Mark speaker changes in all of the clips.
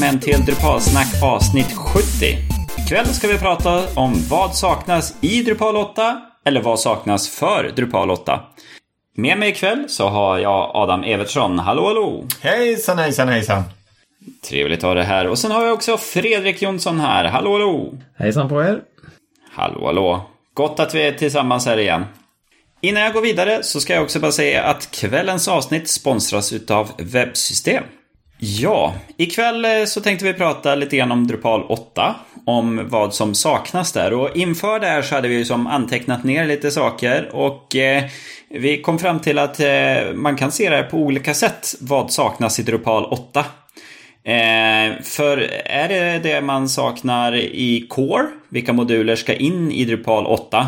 Speaker 1: välkommen till Drupalsnack avsnitt 70. Ikväll ska vi prata om vad saknas i Drupal 8 eller vad saknas för Drupal 8. Med mig ikväll så har jag Adam Evertsson. Hallå hallå!
Speaker 2: Hejsan hejsan hejsan!
Speaker 1: Trevligt att ha dig här. Och sen har jag också Fredrik Jonsson här. Hallå hallå!
Speaker 3: Hejsan på er!
Speaker 1: Hallå hallå! Gott att vi är tillsammans här igen. Innan jag går vidare så ska jag också bara säga att kvällens avsnitt sponsras utav Webbsystem. Ja, ikväll eh, så tänkte vi prata lite grann om Drupal 8. Om vad som saknas där. Och inför det här så hade vi ju som antecknat ner lite saker. Och eh, vi kom fram till att eh, man kan se det här på olika sätt. Vad saknas i Drupal 8. Eh, för är det det man saknar i Core? Vilka moduler ska in i Drupal 8?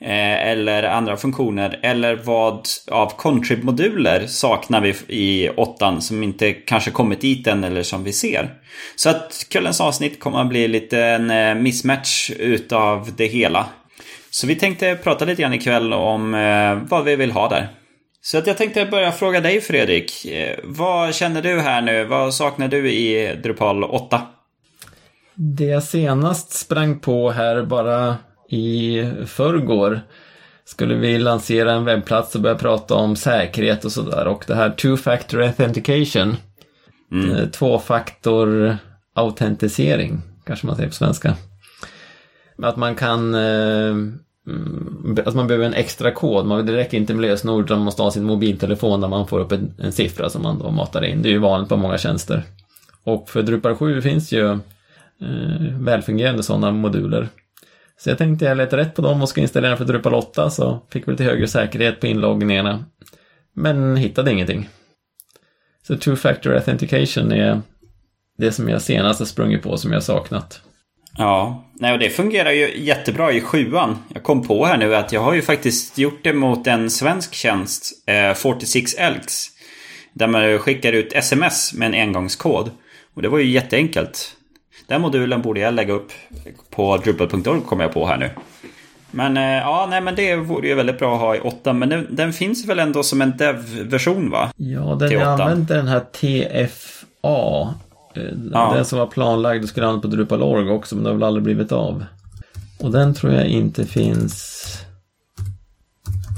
Speaker 1: Eh, eller andra funktioner. Eller vad av contrib-moduler saknar vi i åttan som inte kanske kommit dit än eller som vi ser. Så att kvällens avsnitt kommer att bli lite en eh, mismatch utav det hela. Så vi tänkte prata lite grann ikväll om eh, vad vi vill ha där. Så att jag tänkte börja fråga dig Fredrik. Vad känner du här nu? Vad saknar du i Drupal 8?
Speaker 3: Det jag senast sprang på här bara i förrgår skulle vi lansera en webbplats och börja prata om säkerhet och sådär. Och det här two-factor authentication, mm. Eh, tvåfaktor autentisering, kanske man säger på svenska. Att man kan eh, att man behöver en extra kod. Man, det räcker inte med lösenord utan man måste ha sin mobiltelefon där man får upp en, en siffra som man då matar in. Det är ju vanligt på många tjänster. Och för Drupal 7 finns ju eh, välfungerande sådana moduler. Så jag tänkte jag lät rätt på dem och ska installera för Drupal 8 så fick vi lite högre säkerhet på inloggningarna. Men hittade ingenting. Så two-factor authentication är det som jag senast har sprungit på som jag saknat.
Speaker 1: Ja, nej, och det fungerar ju jättebra i sjuan. Jag kom på här nu att jag har ju faktiskt gjort det mot en svensk tjänst, eh, 46 Elks. Där man skickar ut sms med en engångskod. Och det var ju jätteenkelt. Den modulen borde jag lägga upp på drupal.org kommer jag på här nu. Men eh, ja, nej men det vore ju väldigt bra att ha i 8. Men den, den finns väl ändå som en dev-version va?
Speaker 3: Ja, den jag använde den här TFA. Eh, ja. Den som var planlagd och skulle användas på Drupal.org också, men det har väl aldrig blivit av. Och den tror jag inte finns...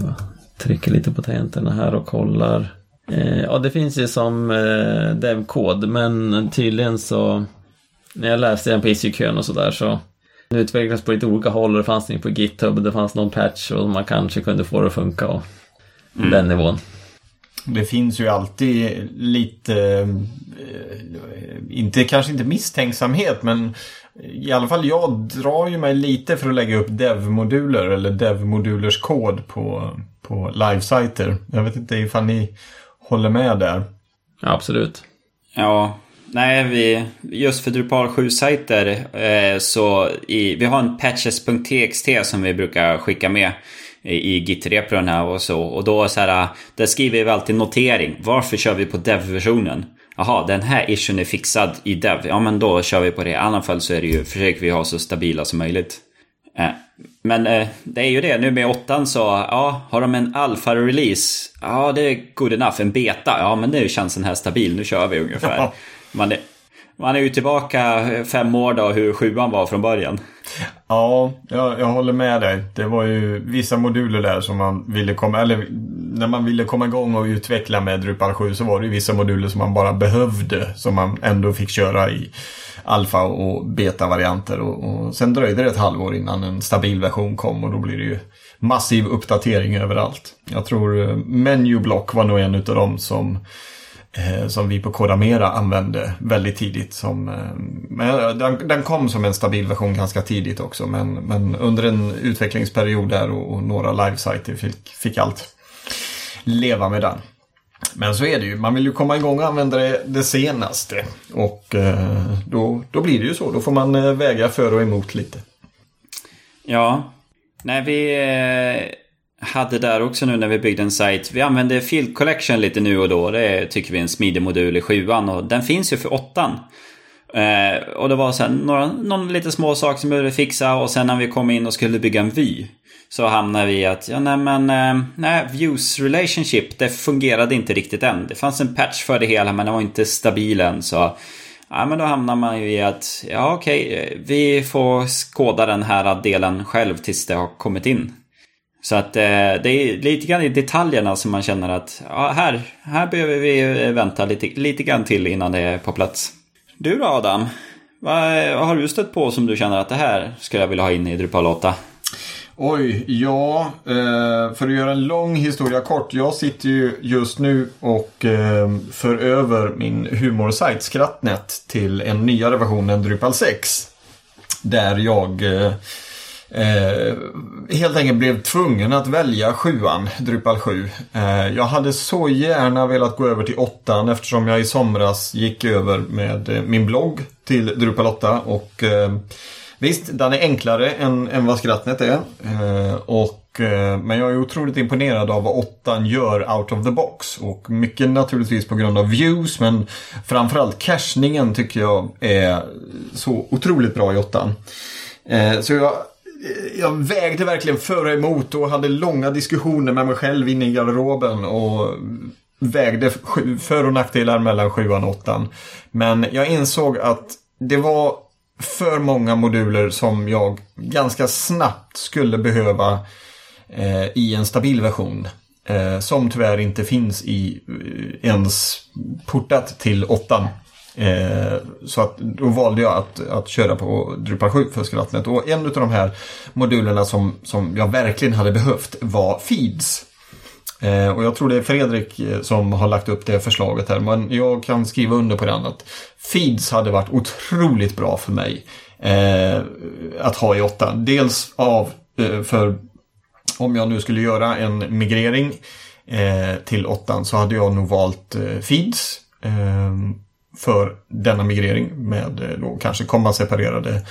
Speaker 3: Jag trycker lite på tangenterna här och kollar. Eh, ja, det finns ju som dev-kod, men tydligen så när jag läste den på issue och sådär så den utvecklades på lite olika håll och det fanns något på GitHub och det fanns någon patch och man kanske kunde få det att funka och mm. den nivån.
Speaker 2: Det finns ju alltid lite, eh, inte, kanske inte misstänksamhet men i alla fall jag drar ju mig lite för att lägga upp dev-moduler eller dev-modulers kod på, på livesajter. Jag vet inte ifall ni håller med där.
Speaker 3: Ja, absolut.
Speaker 1: Ja, nej, vi, just för Drupal 7-sajter eh, så i, vi har en patches.txt som vi brukar skicka med i, i Git-repron här och så. Och då så här, där skriver vi alltid notering. Varför kör vi på dev-versionen? Jaha, den här issuen är fixad i dev. Ja, men då kör vi på det. I alla fall så är det ju, försöker vi ha så stabila som möjligt. Eh, men eh, det är ju det, nu med åttan så, ja, har de en alfa-release? Ja, det är good enough. En beta? Ja, men nu känns den här stabil, nu kör vi ungefär. Man är, man är ju tillbaka eh, fem år då hur sjuan var från början.
Speaker 2: Ja, jag, jag håller med dig. Det var ju vissa moduler där som man ville komma, eller när man ville komma igång och utveckla med Drupal 7 så var det ju vissa moduler som man bara behövde som man ändå fick köra i alfa och beta-varianter. Och, och sen dröjde det ett halvår innan en stabil version kom och då blir det ju massiv uppdatering överallt. Jag tror eh, Menublock var nog en av dem som eh, Eh, som vi på Kodamera använde väldigt tidigt. Som, eh, men eh, den, den, kom som en stabil version ganska tidigt också men, men under en utvecklingsperiod där och, och några livesajter fick, fick allt leva med den. Men så är det ju, man vill ju komma igång och använda det, det senaste. Och då, då blir det ju så, då får man väga för och emot lite.
Speaker 1: Ja, nej vi eh, hade där också nu när vi byggde en sajt. Vi använde Field Collection lite nu och då. Det tycker vi är en smidig modul i sjuan och den finns ju för åttan. Eh, och det var sen några, någon lite små sak som vi behövde fixa och sen när vi kom in och skulle bygga en vy. Så hamnade vi i att, ja nej men, eh, nej, views relationship, det fungerade inte riktigt än. Det fanns en patch för det hela men den var inte stabil än så. Ja, men då hamnar man ju i att, ja okej, eh, vi får skåda den här delen själv tills det har kommit in. Så att eh, det är lite grann i detaljerna som man känner att, ja här, här behöver vi vänta lite, lite grann till innan det är på plats. Du då Adam? Vad har du stött på som du känner att det här skulle jag vilja ha in i Drupal 8?
Speaker 2: Oj, ja. Eh, för att göra en lång historia kort. Jag sitter ju just nu och eh, för över min humorsajt Skrattnet till en nyare version än Drupal 6. Där jag eh, eh, helt enkelt blev tvungen att välja sjuan, Drupal 7. Eh, jag hade så gärna velat gå över till åttan eftersom jag i somras gick över med eh, min blogg till Drupal 8 och eh, Visst, den är enklare än, än vad Skrattnet är. Eh, och, eh, men jag är otroligt imponerad av vad åttan gör out of the box. Och mycket naturligtvis på grund av views men framförallt cashningen tycker jag är så otroligt bra i åttan. Eh, så jag, Eh, jag vägde verkligen för och emot och hade långa diskussioner med mig själv inne i garderoben. Och vägde för och nackdelar mellan sjuan och åttan. Men jag insåg att det var för många moduler som jag ganska snabbt skulle behöva eh, i en stabil version. Eh, som tyvärr inte finns i eh, ens portat till 8. Eh, så att då valde jag att, att köra på Drupal 7 för skrattnet. Och en av de här modulerna som, som jag verkligen hade behövt var Feeds. Eh, och jag tror det är Fredrik eh, som har lagt upp det förslaget här. Men jag kan skriva under på det annat. Feeds hade varit otroligt bra för mig eh, att ha i 8. Dels av, eh, för om jag nu skulle göra en migrering eh, till 8 så hade jag nog valt eh, Feeds eh, för denna migrering med eh, då kanske kommaseparerade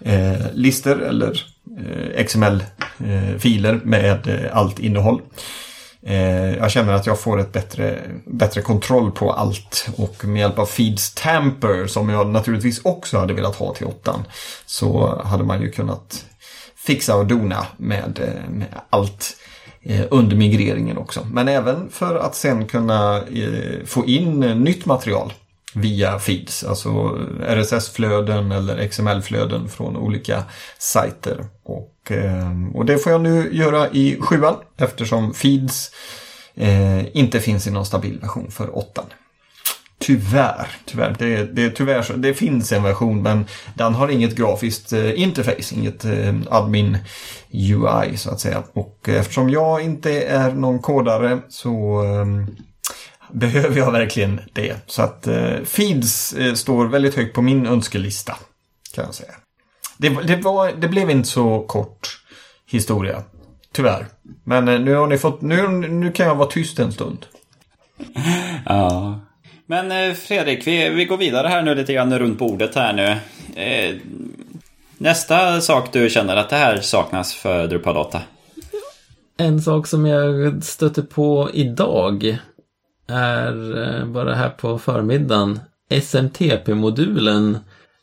Speaker 2: eh, listor eller eh, XML-filer eh, med eh, allt innehåll. Eh, jag känner att jag får ett bättre, bättre kontroll på allt. Och med hjälp av Feeds Tamper, som jag naturligtvis också hade velat ha till åttan, så hade man ju kunnat fixa och dona med, med allt under migreringen också. Men även för att sen kunna få in nytt material via feeds, alltså RSS-flöden eller XML-flöden från olika sajter. Och, ehm, och det får jag nu göra i sjuan eftersom feeds eh, inte finns i någon stabil version för åttan. Tyvärr, tyvärr. Det, det, tyvärr så, det finns en version men den har inget grafiskt eh, interface, inget eh, admin UI så att säga. Och eh, eftersom jag inte är någon kodare så eh, behöver jag verkligen det. Så att eh, Feeds eh, står väldigt högt på min önskelista. Kan jag säga. Det, det, var, det blev inte så kort historia. Tyvärr. Men eh, nu har ni fått, nu, nu kan jag vara tyst en stund.
Speaker 1: Ja. Men eh, Fredrik, vi, vi går vidare här nu lite grann runt bordet här nu. Eh, nästa sak du känner att det här saknas för Drupal 8?
Speaker 3: En sak som jag stötte på idag är eh, bara här på förmiddagen. SMTP-modulen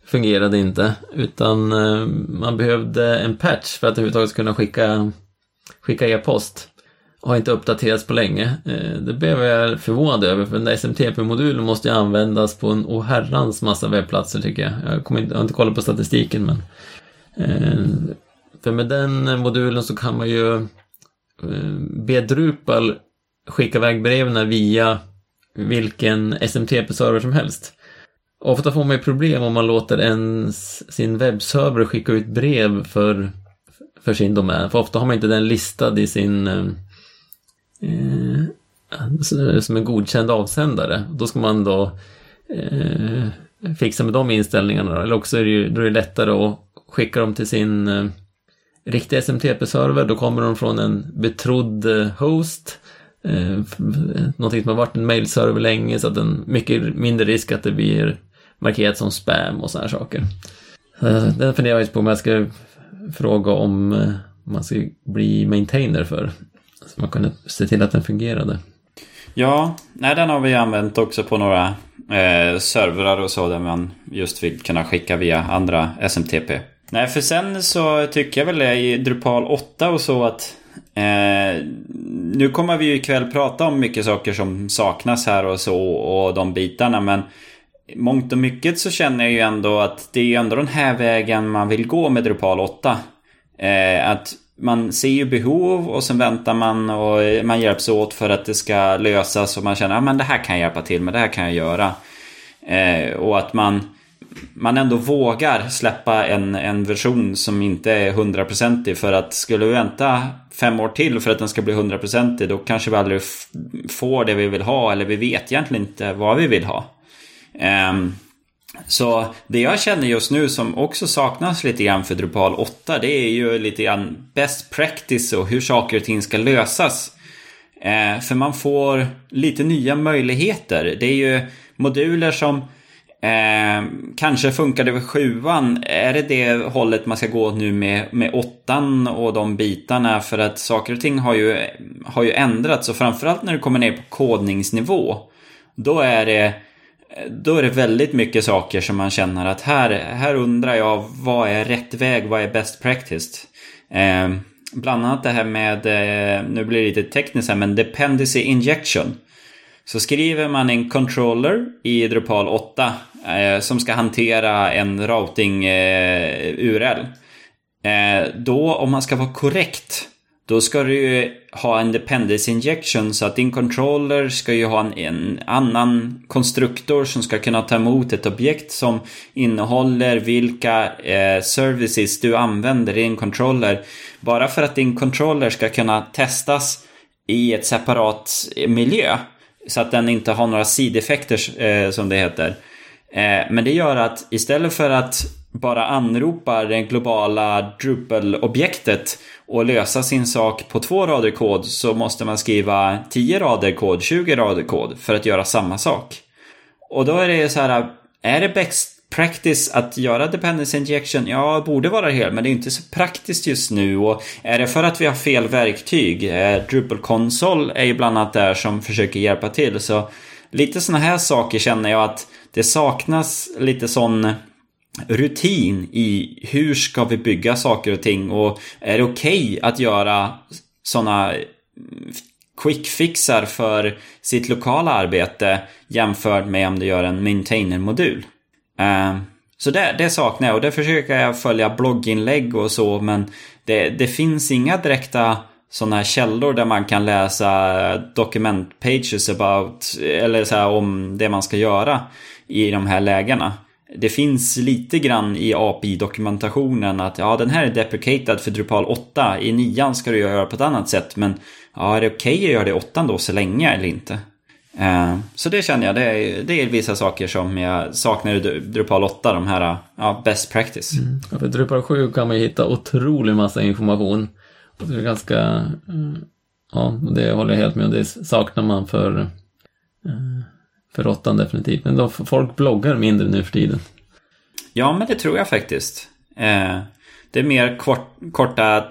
Speaker 3: fungerade inte utan eh, man behövde en patch för att överhuvudtaget kunna skicka, skicka e-post. Har inte uppdaterats på länge. Eh, det blev jag förvånad över för den där SMTP-modulen måste ju användas på en oherrans massa webbplatser tycker jag. Jag, kommer inte, jag har inte kollat på statistiken men för med den modulen så kan man ju be Drupal skicka iväg breven via vilken SMTP-server som helst. Ofta får man ju problem om man låter ens sin webbserver skicka ut brev för, för sin domän. För ofta har man inte den listad i sin eh, eh som en godkänd avsändare. Då ska man då eh, fixa med de inställningarna. Då. Eller också är det ju då är det lättare att skicka dem till sin eh, riktiga SMTP-server. Då kommer de från en betrodd eh, host eh, någonting som har varit en mailserver länge så att den mycket mindre risk att det blir markerat som spam och sådana saker. Eh, den funderar jag på om jag ska fråga eh, om man ska bli maintainer för. Så man kunde se till att den fungerade.
Speaker 1: Ja, nej, den har vi använt också på några eh, servrar och så där man just vill kunna skicka via andra SMTP. Nej, för sen så tycker jag väl det i Drupal 8 och så att Eh, nu kommer vi ju ikväll prata om mycket saker som saknas här och så och de bitarna men mångt och mycket så känner jag ju ändå att det är ju ändå den här vägen man vill gå med Drupal 8. Eh, att man ser ju behov och sen väntar man och man hjälps åt för att det ska lösas och man känner att ah, det här kan jag hjälpa till med, det här kan jag göra. Eh, och att man, man ändå vågar släppa en, en version som inte är hundraprocentig för att skulle vi vänta fem år till för att den ska bli hundraprocentig då kanske vi aldrig får det vi vill ha eller vi vet egentligen inte vad vi vill ha. Um, så det jag känner just nu som också saknas lite grann för Drupal 8 det är ju lite grann best practice och hur saker och ting ska lösas. Eh, för man får lite nya möjligheter. Det är ju moduler som eh, kanske funkade vid sjuan. Är det det hållet man ska gå nu med, med åttan och de bitarna? För att saker och ting har ju, har ju ändrats och framförallt när du kommer ner på kodningsnivå. Då är det då är det väldigt mycket saker som man känner att här, här undrar jag vad är rätt väg, vad är best practice? Eh, bland annat det här med, eh, nu blir det lite tekniskt här, men dependency injection. Så skriver man en controller i Drupal 8 Eh, som ska hantera en routing eh, URL. Eh, då om man ska vara korrekt då ska du ju ha en dependency injection så att din controller ska ju ha en, en, annan konstruktor som ska kunna ta emot ett objekt som innehåller vilka eh, services du använder i din controller. Bara för att din controller ska kunna testas i ett separat miljö så att den inte har några sideffekter eh, som det heter. Eh, men det gör att istället för att bara anropa det globala Drupal-objektet och lösa sin sak på två rader kod så måste man skriva 10 rader kod, 20 rader kod för att göra samma sak. Och då är det så här, är det best practice att göra dependency injection? Ja, det borde vara det men det är inte så praktiskt just nu. Och är det för att vi har fel verktyg? Eh, Drupal Console är ju bland annat där som försöker hjälpa till. Så lite sådana här saker känner jag att det saknas lite sån rutin i hur ska vi bygga saker och ting och är det okej okay att göra sådana quickfixar för sitt lokala arbete jämfört med om du gör en maintainer-modul. Eh, så det, det saknar jag och det försöker jag följa blogginlägg och så men det, det finns inga direkta sådana här källor där man kan läsa document pages about eller så här, om det man ska göra i de här lägena det finns lite grann i API-dokumentationen att ja, den här är deprecated för Drupal 8. I 9 ska du göra på ett annat sätt. Men ja, är det okej okay att göra det i 8 då så länge eller inte? Uh, så det känner jag, det är, det är vissa saker som jag saknar i Drupal 8, de här ja, best practice. Mm.
Speaker 3: Ja, för Drupal 7 kan man ju hitta otrolig massa information. Och det är ganska, uh, ja, det håller jag helt med om, det saknar man för uh, för råttan definitivt. Men då, folk bloggar mindre nu för tiden.
Speaker 1: Ja, men det tror jag faktiskt. Eh, det är mer kort, korta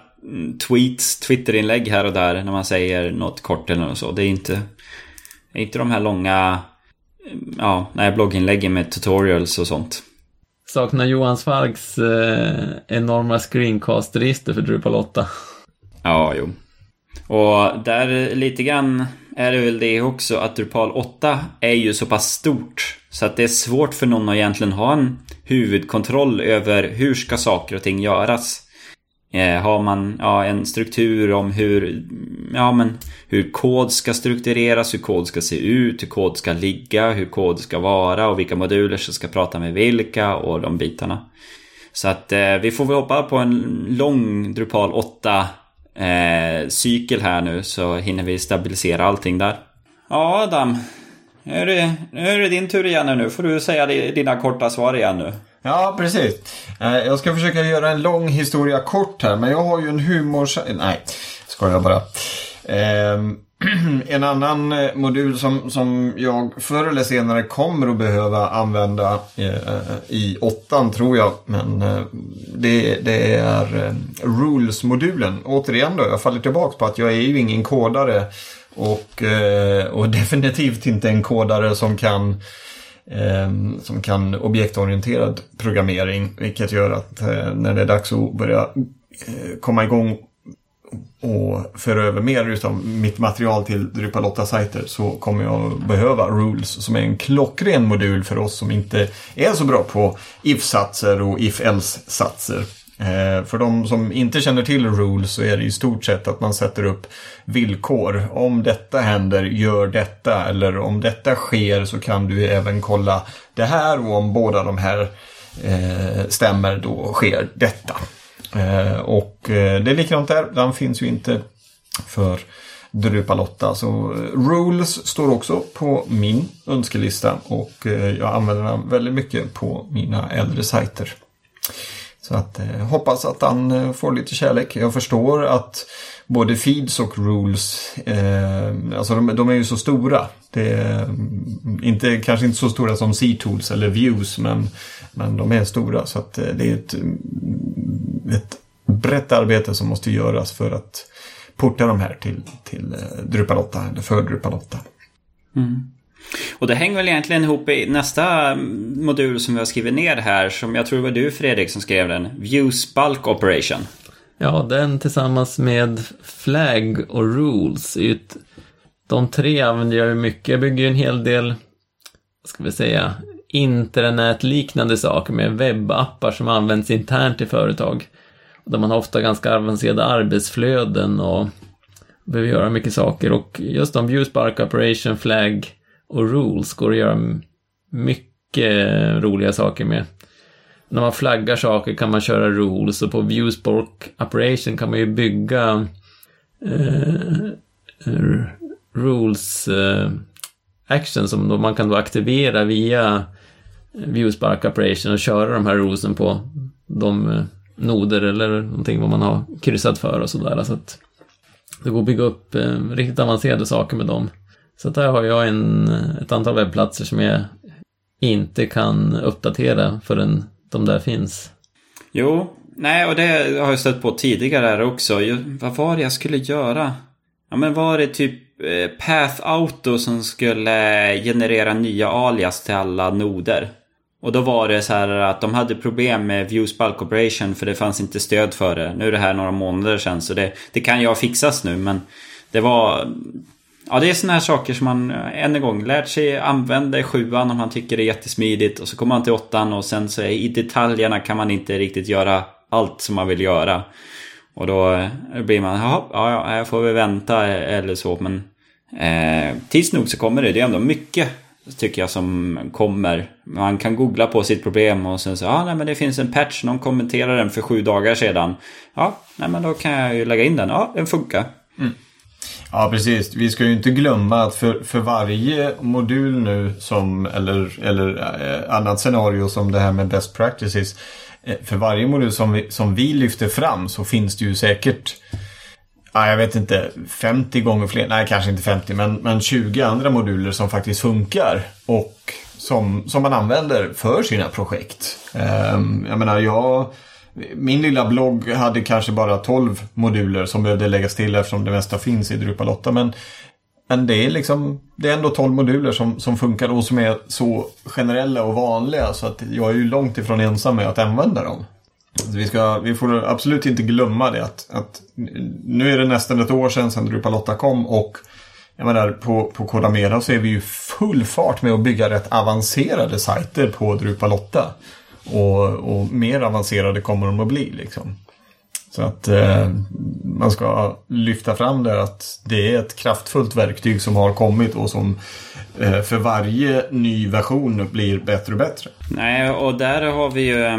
Speaker 1: tweets, Twitterinlägg här och där när man säger något kort eller något så. Det är inte, inte de här långa ja, nej, blogginläggen med tutorials och sånt.
Speaker 3: Saknar Johan Svarks eh, enorma screencast-register för Drupal 8.
Speaker 1: Ja, jo. Och där lite grann är det väl det också att Drupal 8 är ju så pass stort så att det är svårt för någon att egentligen ha en huvudkontroll över hur ska saker och ting göras. Eh, har man ja, en struktur om hur, ja, men hur kod ska struktureras, hur kod ska se ut, hur kod ska ligga, hur kod ska vara och vilka moduler som ska prata med vilka och de bitarna. Så att eh, vi får väl hoppa på en lång Drupal 8 eh, cykel här nu så hinner vi stabilisera allting där. Ja, Adam. Nu är, det, nu är det din tur igen nu. får du säga dina korta svar igen nu.
Speaker 2: Ja, precis. Eh, jag ska försöka göra en lång historia kort här, men jag har ju en humor... Nej, ska jag bara. En annan eh, modul som, som jag förr eller senare kommer att behöva använda eh, i åttan tror jag. Men eh, det, det, är Rules-modulen. Återigen då, jag faller tillbaka på att jag är ju ingen kodare. Och, och definitivt inte en kodare som kan som kan objektorienterad programmering. Vilket gör att när det är dags att börja komma igång och för över mer av mitt material till Drupal 8-sajter så kommer jag behöva Rules som är en klockren modul för oss som inte är så bra på if-satser och if-else-satser. Eh, för de som inte känner till rules så är det i stort sett att man sätter upp villkor. Om detta händer, gör detta. Eller om detta sker så kan du även kolla det här och om båda de här eh, stämmer då sker detta. Eh, och eh, det är likadant där. Den finns ju inte för Drupal 8. Så eh, Rules står också på min önskelista och jag använder den väldigt mycket på mina äldre sajter. Så att eh, hoppas att han får lite kärlek. Jag förstår att både feeds och rules, eh, alltså de, de, är ju så stora. Det är mm, inte, kanske inte så stora som C-tools eller views, men, men de är stora. Så att det är ett, mm, ett brett arbete som måste göras för att porta de här till, till eh, Drupal 8, eller för Drupal 8.
Speaker 1: Mm. Och det hänger väl egentligen ihop i nästa modul som vi har skrivit ner här, som jag tror det var du Fredrik som skrev den. Views Bulk Operation.
Speaker 3: Ja, den tillsammans med Flag och Rules. De tre använder jag mycket. Jag bygger en hel del, vad ska vi säga, intranätliknande saker med webbappar som används internt i företag. Där man har ofta ganska avancerade arbetsflöden och behöver göra mycket saker. Och just om 'viewspark Operation, Flag och rules går att göra mycket roliga saker med. När man flaggar saker kan man köra rules och på Viewspark Operation kan man ju bygga eh, eh rules eh, action som då man kan då aktivera via Viewspark Operation och köra de här rulesen på de eh, noder eller någonting vad man har kryssat för och sådär. Så att det går att bygga upp eh, riktigt avancerade saker med dem. Så där har jag en, ett antal webbplatser som jag inte kan uppdatera förrän de där finns.
Speaker 1: Jo, nej och det har jag stött på tidigare här också. Vad var det jag skulle göra? Ja men var det typ eh, Path Auto som skulle generera nya alias till alla noder? Och då var det så här att de hade problem med Views Bulk Operation för det fanns inte stöd för det. Nu är det här några månader sedan så det, det kan ju fixas nu men det var Ja, det är sådana här saker som man eh, än en gång lärt sig använda i sjuan om man tycker det är jättesmidigt. Och så kommer man till åttan och sen så är, i detaljerna kan man inte riktigt göra allt som man vill göra. Och då eh, blir man, ja, ja, jag får väl vänta eh, eller så. Men eh, tids nog så kommer det. Det är ändå mycket tycker jag som kommer. Man kan googla på sitt problem och sen så, ja nej men det finns en patch, någon kommenterade den för sju dagar sedan. Ja, nej men då kan jag ju lägga in den. Ja, den funkar. Mm.
Speaker 2: Ja, precis. Vi ska ju inte glömma att för, för varje modul nu som, eller, eller eh, annat scenario som det här med best practices. Eh, för varje modul som vi, som vi lyfter fram så finns det ju säkert Ja, jag vet inte, 50 gånger fler, nej kanske inte 50, men, men 20 andra moduler som faktiskt funkar och som, som man använder för sina projekt. Um, jag menar, jag min lilla blogg hade kanske bara 12 moduler som behövde läggas till eftersom det mesta finns i Drupal 8. Men, men det är liksom det är ändå 12 moduler som, som funkar och som är så generella och vanliga så att jag är ju långt ifrån ensam med att använda dem vi, ska, vi får absolut inte glömma det att, att nu är det nästan ett år sedan, sedan Drupal 8 kom och jag menar, på, på Kodamera så är vi ju full fart med att bygga rätt avancerade sajter på Drupal 8. Och, och mer avancerade kommer de att bli. Liksom. Så att eh, man ska lyfta fram det att det är ett kraftfullt verktyg som har kommit och som eh, för varje ny version blir bättre och bättre.
Speaker 1: Nej, och där har vi ju... Eh,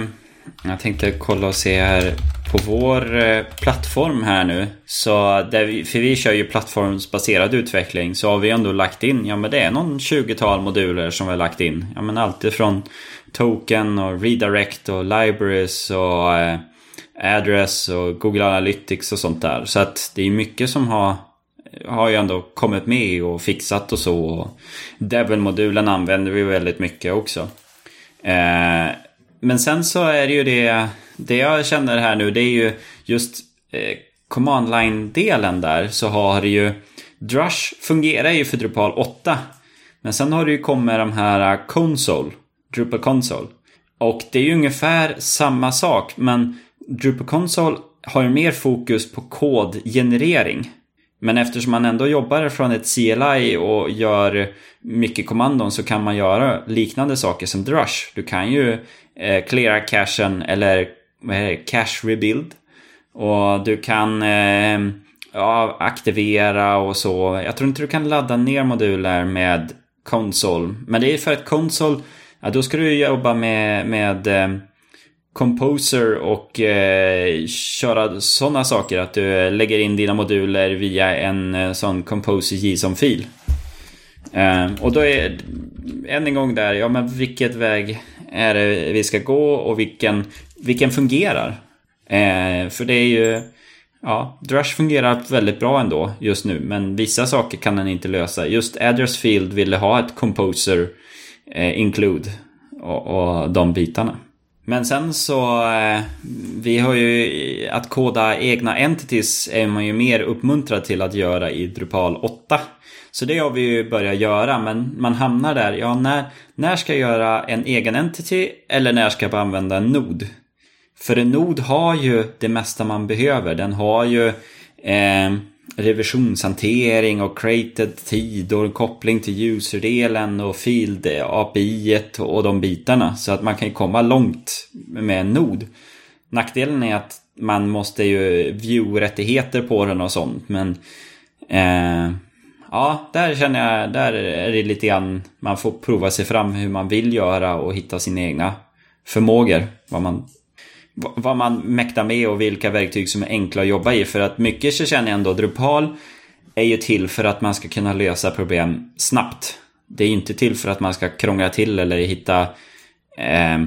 Speaker 1: jag tänkte kolla och se här på vår eh, plattform här nu. Så där vi, för vi kör ju plattformsbaserad utveckling. Så har vi ändå lagt in, ja men det är någon 20-tal moduler som vi har lagt in. Ja men alltid från token och redirect och libraries och eh, address och Google Analytics och sånt där. Så att det är mycket som har har ju ändå kommit med och fixat och så. Devil-modulen använder vi väldigt mycket också. Eh, men sen så är det ju det, det jag känner här nu, det är ju just eh, command line-delen där så har det ju Drush fungerar ju för Drupal 8. Men sen har det ju kommit de här eh, Console Drupal Console. Och det är ju ungefär samma sak men Drupal Console har ju mer fokus på kodgenerering. Men eftersom man ändå jobbar från ett CLI och gör mycket kommandon så kan man göra liknande saker som Drush. Du kan ju eh, cleara cachen eller vad är det, rebuild. Och du kan eh, ja, aktivera och så. Jag tror inte du kan ladda ner moduler med Console. Men det är för att Console, ja, då ska du jobba med, med eh, Composer och eh, köra sådana saker. Att du lägger in dina moduler via en eh, sån Composer JSON-fil. Eh, och då är än en gång där, ja men vilket väg är det vi ska gå och vilken, vilken fungerar? Eh, för det är ju, ja, Drush fungerar väldigt bra ändå just nu, men vissa saker kan den inte lösa. Just Address Field ville ha ett Composer eh, Include och, och de bitarna. Men sen så, eh, vi har ju att koda egna entities är man ju mer uppmuntrad till att göra i Drupal 8. Så det har vi ju börjat göra, men man hamnar där, ja när, när ska jag göra en egen entity eller när ska jag bara använda en nod? För en nod har ju det mesta man behöver. Den har ju eh, revisionshantering och created tid och koppling till userdelen och field API och de bitarna. Så att man kan komma långt med en nod. Nackdelen är att man måste ju view-rättigheter på den och sånt. Men eh, ja, där känner jag, där är det lite grann man får prova sig fram hur man vill göra och hitta sina egna förmågor. Vad man vad man mäktar med och vilka verktyg som är enkla att jobba i. För att mycket så känner jag ändå Drupal är ju till för att man ska kunna lösa problem snabbt. Det är inte till för att man ska krångla till eller hitta eh,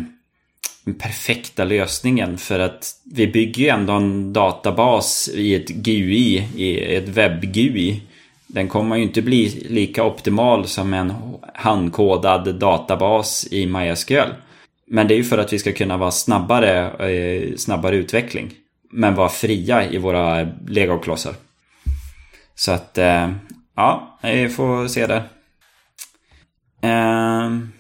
Speaker 1: den perfekta lösningen. För att vi bygger ju ändå en databas i ett GUI, i ett webb-GUI. Den kommer ju inte bli lika optimal som en handkodad databas i MySQL. Men det är ju för att vi ska kunna vara snabbare, eh, snabbare utveckling. Men vara fria i våra legoklossar. Så att, eh, ja, vi får se där. Ehm,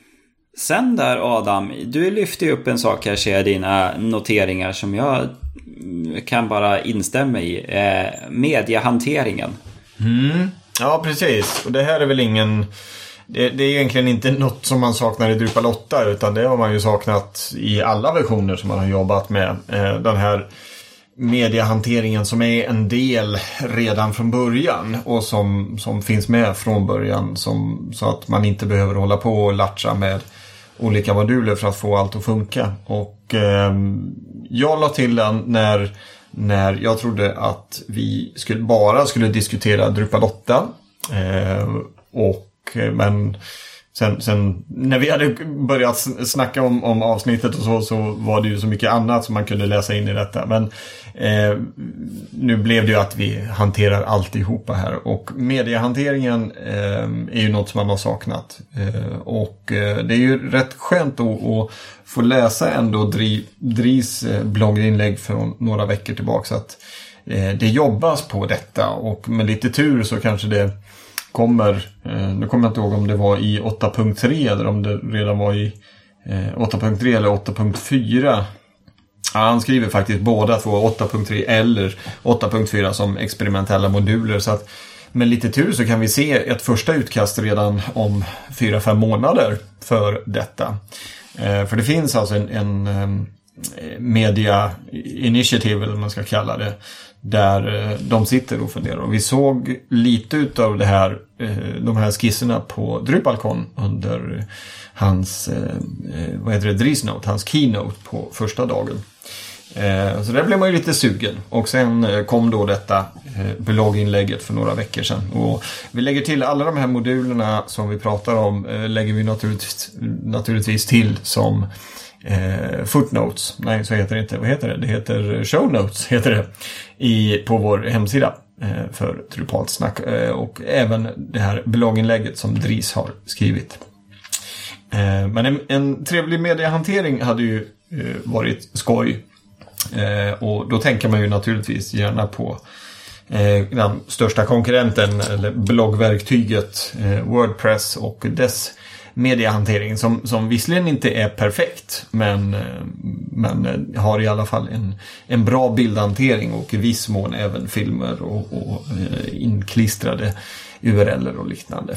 Speaker 1: sen där Adam, du lyfte ju upp en sak här ser jag dina noteringar som jag kan bara instämma i. Eh, mediehanteringen.
Speaker 2: Mm. Ja, precis. Och det här är väl ingen det, det, är egentligen inte något som man saknar i Drupal 8 utan det har man ju saknat i alla versioner som man har jobbat med. Eh, den här mediehanteringen som är en del redan från början och som, som finns med från början som, så att man inte behöver hålla på och latcha med olika moduler för att få allt att funka. Och eh, jag la till den när, när jag trodde att vi skulle, bara skulle diskutera Drupal 8. Eh, och Eh, men sen, sen när vi hade börjat snacka om, om avsnittet och så, så var det ju så mycket annat som man kunde läsa in i detta. Men eh, nu blev det ju att vi hanterar alltihopa här. Och mediehanteringen eh, är ju något som man har saknat. Eh, och eh, det är ju rätt skönt att, att få läsa ändå Dri, Dris eh, blogginlägg från några veckor tillbaka. Så att eh, det jobbas på detta och med lite tur så kanske det kommer, eh, nu kommer jag inte ihåg om det var i 8.3 eller om det redan var i eh, 8.3 eller 8.4. Ja, han skriver faktiskt båda två, 8.3 eller 8.4 som experimentella moduler. Så att med lite tur så kan vi se ett första utkast redan om 4-5 månader för detta. Eh, för det finns alltså en, en media initiative, eller vad man ska kalla det, där eh, de sitter och funderar. Och vi såg lite utav det här, eh, de här skisserna på Drupalcon under hans, eh, vad heter det, Drisnote, hans keynote på första dagen. Så där blev man ju lite sugen. Och sen kom då detta blogginlägget för några veckor sedan. Och vi lägger till alla de här modulerna som vi pratar om, lägger vi naturligtvis, naturligtvis till som eh, footnotes. Nej, så heter det inte. Vad heter det? Det heter show notes, heter det. I, på vår hemsida eh, för Drupalt snack. Eh, och även det här blogginlägget som Dris har skrivit. Eh, men en, en trevlig mediehantering hade ju eh, varit skoj. Eh, och då tänker man ju naturligtvis gärna på eh, den största konkurrenten, eller bloggverktyget eh, Wordpress och dess mediehantering som, som visserligen inte är perfekt men, eh, men eh, har i alla fall en, en bra bildhantering och i viss mån även filmer och, och eh, inklistrade URL och liknande.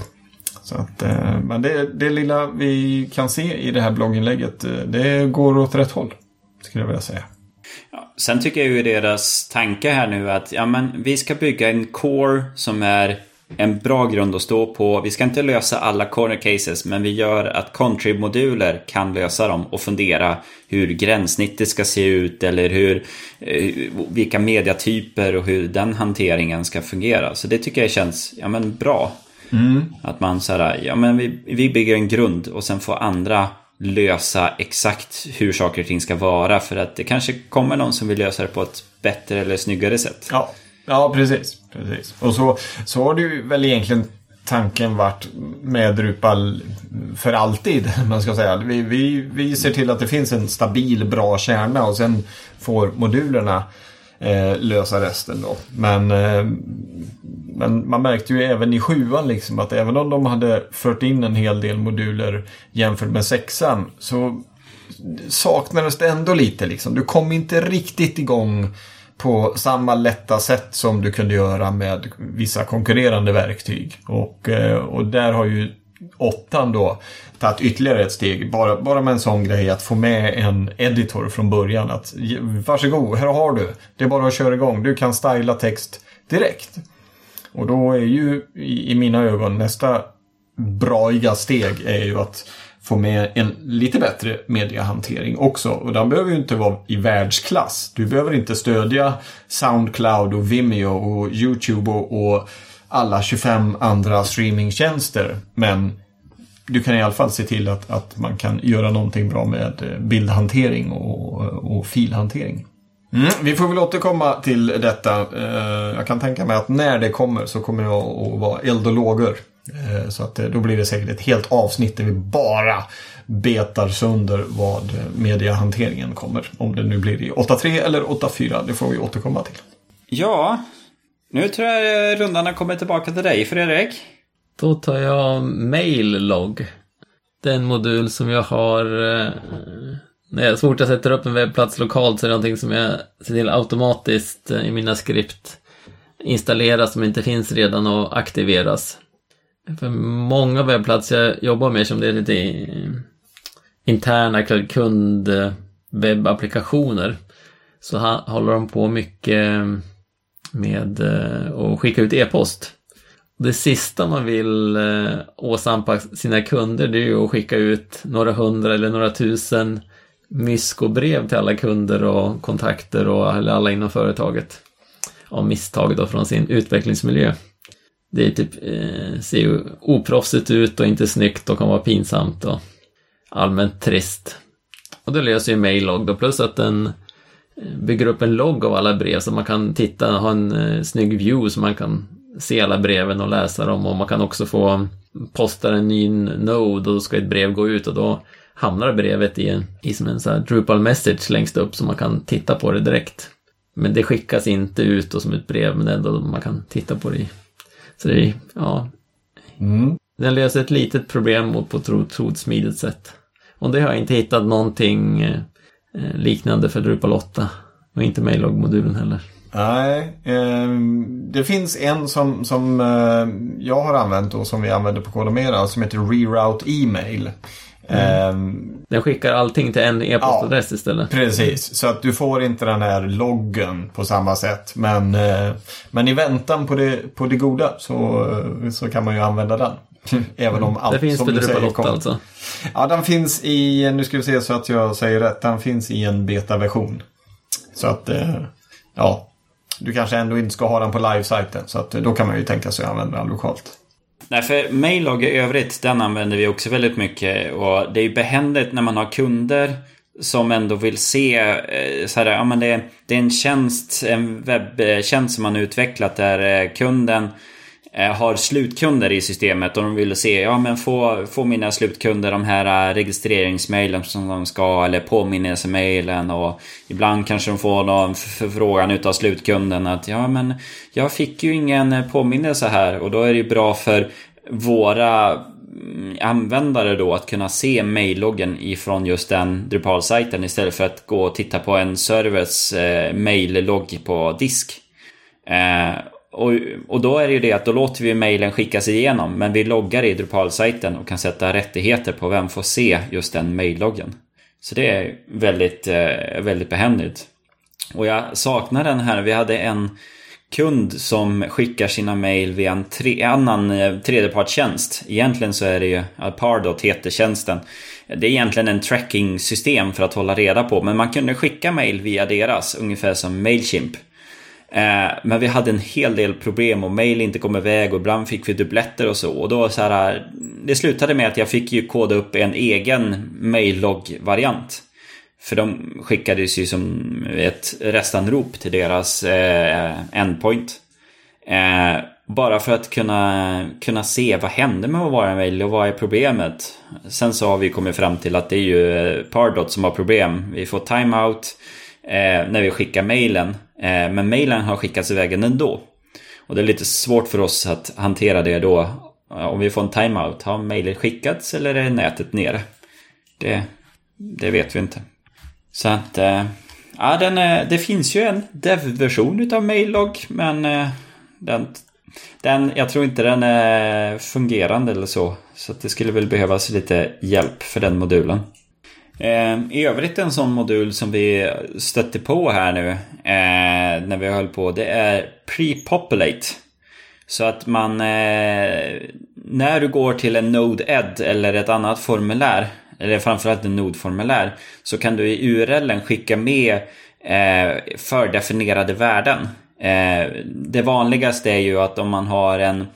Speaker 2: Så att, men det, det lilla vi kan se i det här blogginlägget det går åt rätt håll. Skulle jag vilja säga.
Speaker 1: Ja, sen tycker jag ju deras tanke här nu att ja, men vi ska bygga en core som är en bra grund att stå på. Vi ska inte lösa alla corner cases men vi gör att contrib-moduler kan lösa dem och fundera hur gränssnittet ska se ut eller hur, eh, vilka mediatyper och hur den hanteringen ska fungera. Så det tycker jag känns ja, men bra. Mm. Att man så här, ja men vi, vi bygger en grund och sen får andra lösa exakt hur saker och ting ska vara för att det kanske kommer någon som vill lösa det på ett bättre eller snyggare sätt.
Speaker 2: Ja, ja precis. precis. Och så, så har det ju väl egentligen tanken varit med Drupal för alltid. Man ska säga. Vi, vi, vi ser till att det finns en stabil, bra kärna och sen får modulerna eh, lösa resten då. Men, eh, men man märkte ju även i sjuan liksom att även om de hade fört in en hel del moduler jämfört med sexan så saknades det ändå lite liksom. Du kom inte riktigt igång på samma lätta sätt som du kunde göra med vissa konkurrerande verktyg. Och, eh, och där har ju åttan då tagit ytterligare ett steg. Bara, bara med en sån grej att få med en editor från början. Att varsågod, här har du. Det är bara att köra igång. Du kan styla text direkt. Och då är ju i, i mina ögon nästa braiga steg är ju att få med en lite bättre mediehantering också. Och den behöver ju inte vara i världsklass. Du behöver inte stödja Soundcloud och Vimeo och YouTube och, och alla 25 andra streamingtjänster. Men du kan i alla fall se till att, att man kan göra någonting bra med eh, bildhantering och, och filhantering. Mm, vi får väl återkomma till detta. Eh, jag kan tänka mig att när det kommer så kommer jag att vara eld och lågor. Eh, så att då blir det säkert ett helt avsnitt där vi bara betar sönder vad mediehanteringen kommer. Om det nu blir i 8.3 eller 8.4, det får vi återkomma till.
Speaker 1: Ja, nu tror jag rundan har kommit tillbaka till dig, Fredrik.
Speaker 3: Då tar jag mail-logg. Den modul som jag har eh, när jag, så fort jag sätter upp en webbplats lokalt så är det någonting som jag ser till automatiskt eh, i mina skript installeras som inte finns redan och aktiveras. För många webbplatser jag jobbar med som det är lite interna kundwebbapplikationer så håller de på mycket med eh, att skicka ut e-post. Det sista man vill eh, åsampa åsamka sina kunder det är ju att skicka ut några hundra eller några tusen myskobrev till alla kunder och kontakter och alla inom företaget. Av misstag då från sin utvecklingsmiljö. Det är typ, eh, ser ju oproffsigt ut och inte snyggt och kan vara pinsamt och allmänt trist. Och det löser ju Maillog då, plus att den eh, bygger upp en logg av alla brev så man kan titta, ha en eh, snygg view så man kan se alla breven och läsa dem och man kan också få posta en ny node och då ska ett brev gå ut och då hamnar brevet i, en, i som en sån här Drupal message längst upp så man kan titta på det direkt. Men det skickas inte ut som ett brev men ändå man kan titta på det. i. Så det ja. Mm. Den löser ett litet problem på ett otroligt smidigt sätt. Och det har jag inte hittat någonting eh, liknande för Drupal 8. Och inte Mailog-modulen heller.
Speaker 2: Nej, eh, det finns en som, som eh, jag har använt och som vi använder på Kodomera som heter Reroute Email.
Speaker 3: Mm. Den skickar allting till en e-postadress ja, istället.
Speaker 2: Precis, så att du får inte den här loggen på samma sätt. Men, eh, men i väntan på det, på det goda så, så kan man ju använda den. Även om allt
Speaker 3: det finns
Speaker 2: som
Speaker 3: du säger kommer. alltså?
Speaker 2: Ja, den finns i, nu ska vi se så att jag säger rätt, den finns i en betaversion. Så att, eh, ja, du kanske ändå inte ska ha den på live-sajten. Så att då kan man ju tänka sig att använda den lokalt.
Speaker 1: Nej, för Mailog i övrigt, den använder vi också väldigt mycket. Och det är ju behändigt när man har kunder som ändå vill se eh, så här, ja men det, det är en tjänst, en webbtjänst som man utvecklat där eh, kunden Eh, har slutkunder i systemet och de vill se, ja men få, få mina slutkunder de här eh, registreringsmailen som de ska eller påminnelsemailen och ibland kanske de får någon förfrågan utav slutkunden att ja men jag fick ju ingen eh, påminnelse här och då är det ju bra för våra mm, användare då att kunna se mailloggen ifrån just den Drupal-sajten istället för att gå och titta på en servers eh, maillogg på disk. Eh, och, och då är det ju det att då låter vi mailen skickas igenom men vi loggar i Drupal-sajten och kan sätta rättigheter på vem får se just den mejlloggen. Så det är väldigt, eh, väldigt behändigt. Och jag saknar den här, vi hade en kund som skickar sina mail via en tre, annan eh, tredjepartstjänst. Egentligen så är det ju Pardot heter tjänsten. Det är egentligen en tracking-system för att hålla reda på, men man kunde skicka mail via deras, ungefär som Mailchimp. Eh, men vi hade en hel del problem och mail inte kom iväg och ibland fick vi dubbletter och så. Och då så här, det slutade med att jag fick ju koda upp en egen maillogg-variant. För de skickades ju som ett restanrop till deras eh, endpoint. Eh, bara för att kunna, kunna se vad hände med våra mail och vad är problemet. Sen så har vi kommit fram till att det är ju eh, Pardot som har problem. Vi får timeout. out Eh, när vi skickar mailen. Eh, men mailen har skickats iväg ändå. Och det är lite svårt för oss att hantera det då. Eh, om vi får en timeout. Har mejlet skickats eller är nätet nere? Det, det vet vi inte. Så att... Eh, ja, den, eh, det finns ju en dev-version utav Maillog, men eh, den, den, jag tror inte den är fungerande eller så. Så att det skulle väl behövas lite hjälp för den modulen. Eh, I övrigt en sån modul som vi stötte på här nu eh, när vi höll på, det är Prepopulate. Så att man, eh, när du går till en Node Ed eller ett annat formulär eller framförallt en nodformulär, så kan du i URLen skicka med fördefinierade värden. Det vanligaste är ju att om man har en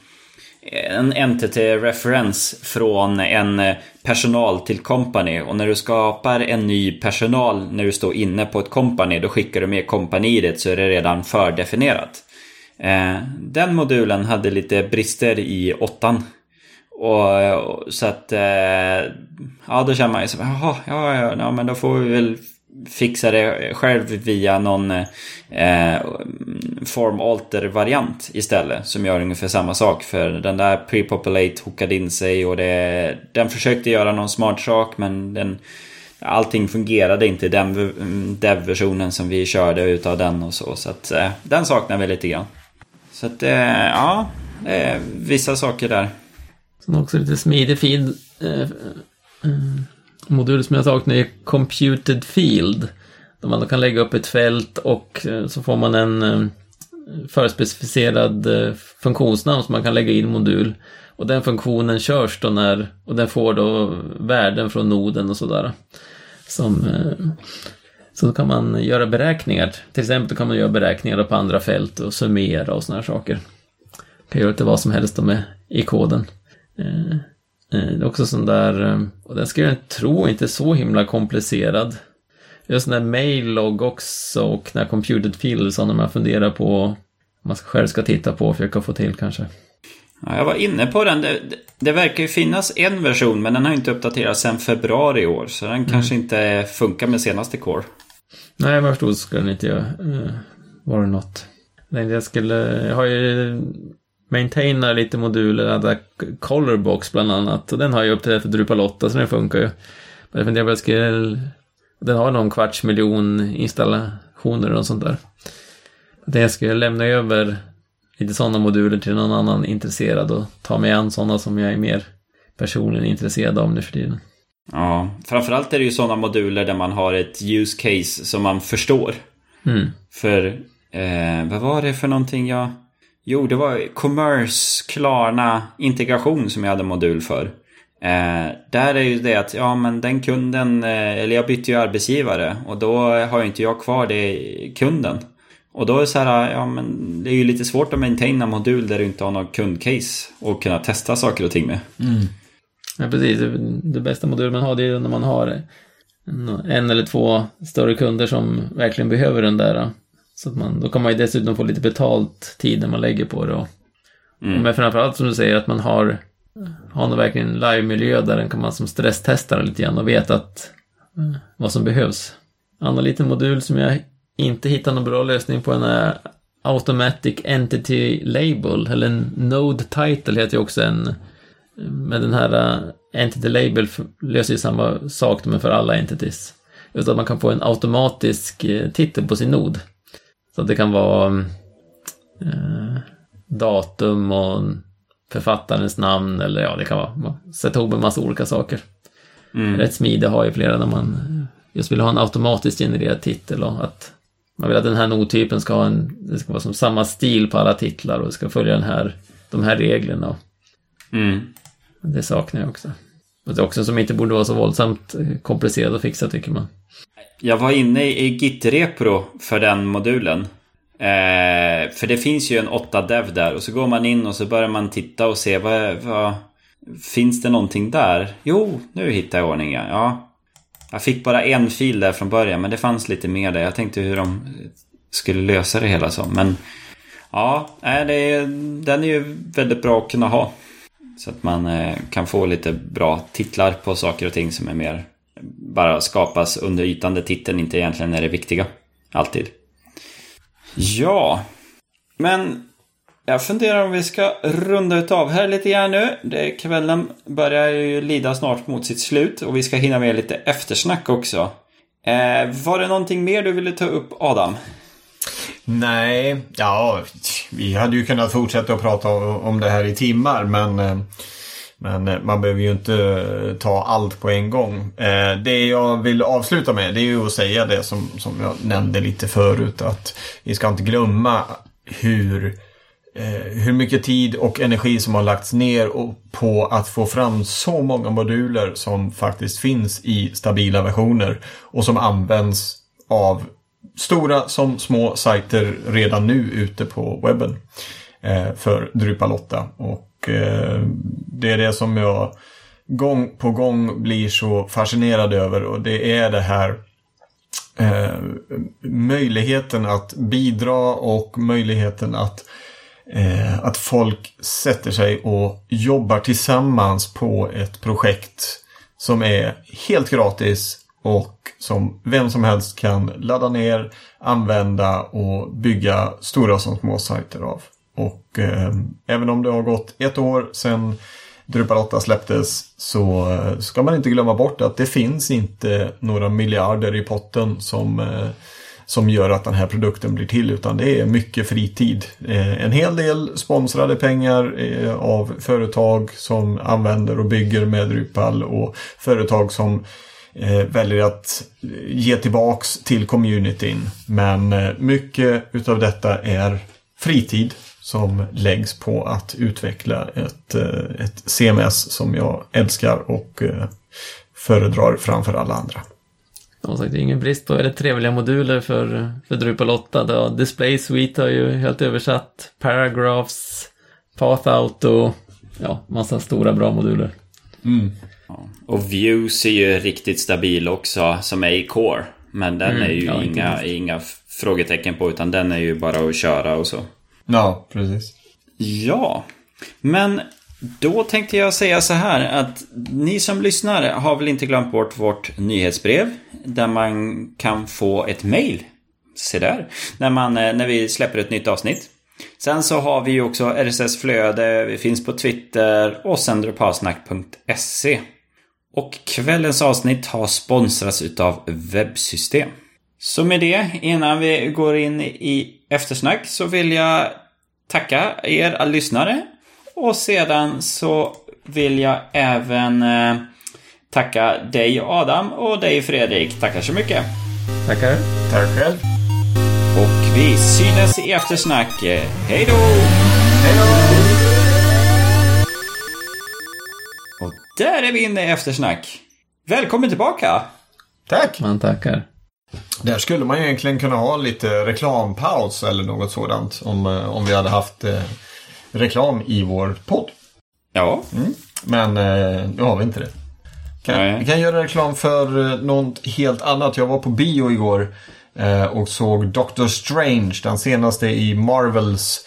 Speaker 1: en entity reference från en eh, personal till company och när du skapar en ny personal när du står inne på ett company då skickar du med company det så är det redan fördefinierat. Eh, den modulen hade lite brister i åttan och, eh, så att, eh, ja då känner man ju så jaha, ja, ja, ja, men då får vi väl fixa det själv via någon eh, eh form alter variant istället. Som gör ungefär samma sak. För den där prepopulate hookade in sig och det, den försökte göra någon smart sak men den, allting fungerade inte i den mm, dev-versionen som vi körde utav den och så. Så att eh, den saknar vi lite grann. Så att eh, ja, vissa saker där.
Speaker 3: Sen också lite smidig feed. Eh, eh modul som jag saknar är Computed Field. Där man då kan lägga upp ett fält och eh, så får man en eh, förspecificerad eh, funktionsnamn som man kan lägga in i modul. Och den funktionen körs då när, och den får då värden från noden och sådär. Som, så då kan man göra beräkningar. Till exempel kan man göra beräkningar på andra fält och summera och sådana här saker. Kan göra lite vad som helst med i koden. Eh, eh, det är också sån där, eh, och den ska jag tro inte så himla komplicerad. Just den där mail-logg också och när computed field, när man funderar på man själv ska titta på och försöka få till kanske.
Speaker 1: Ja, jag var inne på den. Det, det, verkar ju finnas en version men den har inte uppdaterats sedan februari i år. Så den mm. kanske inte funkar med senaste Core.
Speaker 3: Nej, vad jag förstod ska den inte göra. Uh, var det något. Jag skulle, jag har ju maintaina lite moduler, där Colorbox bland annat. Och den har jag uppdaterat för Drupal 8 så den funkar ju. Men jag funderar på jag Den har någon kvarts miljon installationer och sånt där. Det jag skulle lämna över lite sådana moduler till någon annan intresserad och ta mig an sådana som jag är mer personligen intresserad av nu för tiden.
Speaker 1: Ja, framförallt är det ju sådana moduler där man har ett use case som man förstår. Mm. För, eh, vad var det för någonting jag... Jo, det var Commerce Klarna integration som jag hade modul för. Eh, där är ju det att, ja men den kunden, eh, eller jag bytte ju arbetsgivare och då har ju inte jag kvar det kunden. Och då är det så här, ja men det är ju lite svårt att maintaina modul där du inte har något kundcase och kunna testa saker och ting med. Mm.
Speaker 3: Ja precis, det bästa modul man har det är när man har en eller två större kunder som verkligen behöver den där så att man, då kan man ju dessutom få lite betalt tiden man lägger på det. Och, mm. Men framförallt som du säger att man har, har någon verkligen live-miljö där den kan man som stresstesta lite grann och veta att, mm. vad som behövs. En annan liten modul som jag inte hittar någon bra lösning på är Automatic Entity Label, eller Node Title heter ju också en, med den här uh, Entity Label löser ju samma sak men för alla entities. Just att man kan få en automatisk uh, titel på sin nod. Så det kan vara uh, datum och författarens namn eller ja, det kan vara sätta ihop en massa olika saker. Mm. Rätt smidig har ju flera när man just vill ha en automatiskt genererad titel och att man vill att den här nodtypen ska ha en, det ska vara som samma stil på alla titlar och det ska följa den här, de här reglerna.
Speaker 1: Mm.
Speaker 3: Det saknar jag också. Det är också som inte borde vara så våldsamt eh, komplicerad komplicerat att fixa tycker man.
Speaker 1: Jag var inne i Git-repro för den modulen. Eh, för det finns ju en 8-dev där och så går man in och så börjar man titta och se vad, vad Finns det någonting där? Jo, nu hittar jag ordningen. Ja. Jag fick bara en fil där från början men det fanns lite mer där. Jag tänkte hur de skulle lösa det hela så. Men ja, det den är ju väldigt bra att kunna ha. Så att man eh, kan få lite bra titlar på saker och ting som är mer bara skapas under ytan där titeln inte egentligen är det viktiga. Alltid. Ja, men jag funderar om vi ska runda utav här lite grann nu. Det, kvällen börjar ju lida snart mot sitt slut och vi ska hinna med lite eftersnack också. Eh, var det någonting mer du ville ta upp Adam?
Speaker 2: Nej, ja, vi hade ju kunnat fortsätta att prata om det här i timmar men eh, men eh, man behöver ju inte eh, ta allt på en gång. Det jag vill avsluta med det är ju att säga det som, som jag nämnde lite förut. Att vi ska inte glömma hur hur mycket tid och energi som har lagts ner på att få fram så många moduler som faktiskt finns i stabila versioner och som används av stora som små sajter redan nu ute på webben eh, för Drupal 8. Och eh, det är det som jag gång på gång blir så fascinerad över och det är det här eh, möjligheten att bidra och möjligheten att eh, att folk sätter sig och jobbar tillsammans på ett projekt som är helt gratis och som vem som helst kan ladda ner, använda och bygga stora som små sajter av. Och eh, även om det har gått ett år sedan Drupal 8 släpptes så eh, ska man inte glömma bort att det finns inte några miljarder i potten som eh, som gör att den här produkten blir till utan det är mycket fritid. Eh, en hel del sponsrade pengar eh, av företag som använder och bygger med Drupal och företag som väljer att ge tillbaks till communityn. Men mycket utav detta är fritid som läggs på att utveckla ett, ett CMS som jag älskar och föredrar framför alla andra.
Speaker 3: Som sagt, det är ingen brist på väldigt trevliga moduler för, för Drupal 8. Då. Display Suite har ju helt översatt. Paragraphs, Path Auto. Ja, massa stora bra moduler.
Speaker 1: Mm. Och Views är ju riktigt stabil också, som är i Core. Men den mm, är ju ja, inga, inga frågetecken på, utan den är ju bara att köra och så.
Speaker 2: Ja, precis.
Speaker 1: Ja, men då tänkte jag säga så här att ni som lyssnar har väl inte glömt bort vårt nyhetsbrev där man kan få ett mail. Se där. När, man, eh, när vi släpper ett nytt avsnitt. Sen så har vi ju också RSS-flöde, vi finns på Twitter och sendropasnack.se. Och kvällens avsnitt har sponsrats utav Webbsystem. Så med det, innan vi går in i eftersnack så vill jag tacka er alla lyssnare och sedan så vill jag även eh, tacka dig Adam och dig Fredrik. Tackar så mycket.
Speaker 3: Tackar.
Speaker 2: Tack själv.
Speaker 1: Och vi synes i eftersnack. Hej då!
Speaker 2: Hej då!
Speaker 1: Där är vi inne i eftersnack. Välkommen tillbaka!
Speaker 2: Tack!
Speaker 3: Man tackar.
Speaker 2: Där skulle man egentligen kunna ha lite reklampaus eller något sådant om, eh, om vi hade haft eh, reklam i vår podd.
Speaker 1: Ja.
Speaker 2: Mm. Men eh, nu har vi inte det. Kan, vi kan göra reklam för eh, något helt annat. Jag var på bio igår eh, och såg Doctor Strange, den senaste i Marvels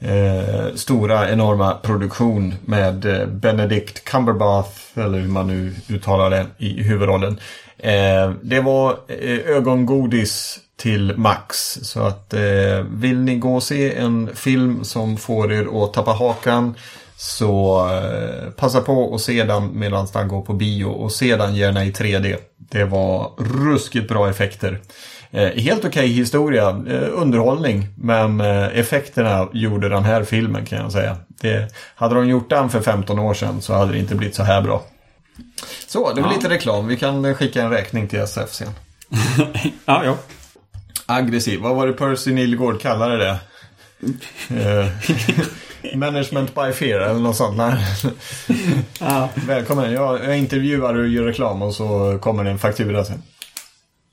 Speaker 2: eh, stora enorma produktion med eh, Benedict Cumberbatch, eller hur man nu uttalar det, i huvudrollen. Eh, det var eh, ögongodis till max. Så att eh, vill ni gå och se en film som får er att tappa hakan Så eh, passa på och se den medan den går på bio och se den gärna i 3D. Det var ruskigt bra effekter. Eh, helt okej okay historia, eh, underhållning, men eh, effekterna gjorde den här filmen kan jag säga. Det, hade de gjort den för 15 år sedan så hade det inte blivit så här bra. Så, det var ja. lite reklam. Vi kan skicka en räkning till SF sen.
Speaker 1: ja, ja.
Speaker 2: Aggressiv. Vad var det Percy Nilegård kallade det? Management by fear eller något sånt. Nej. ja. Välkommen. Jag, jag intervjuar och gör reklam och så kommer det en faktura sen.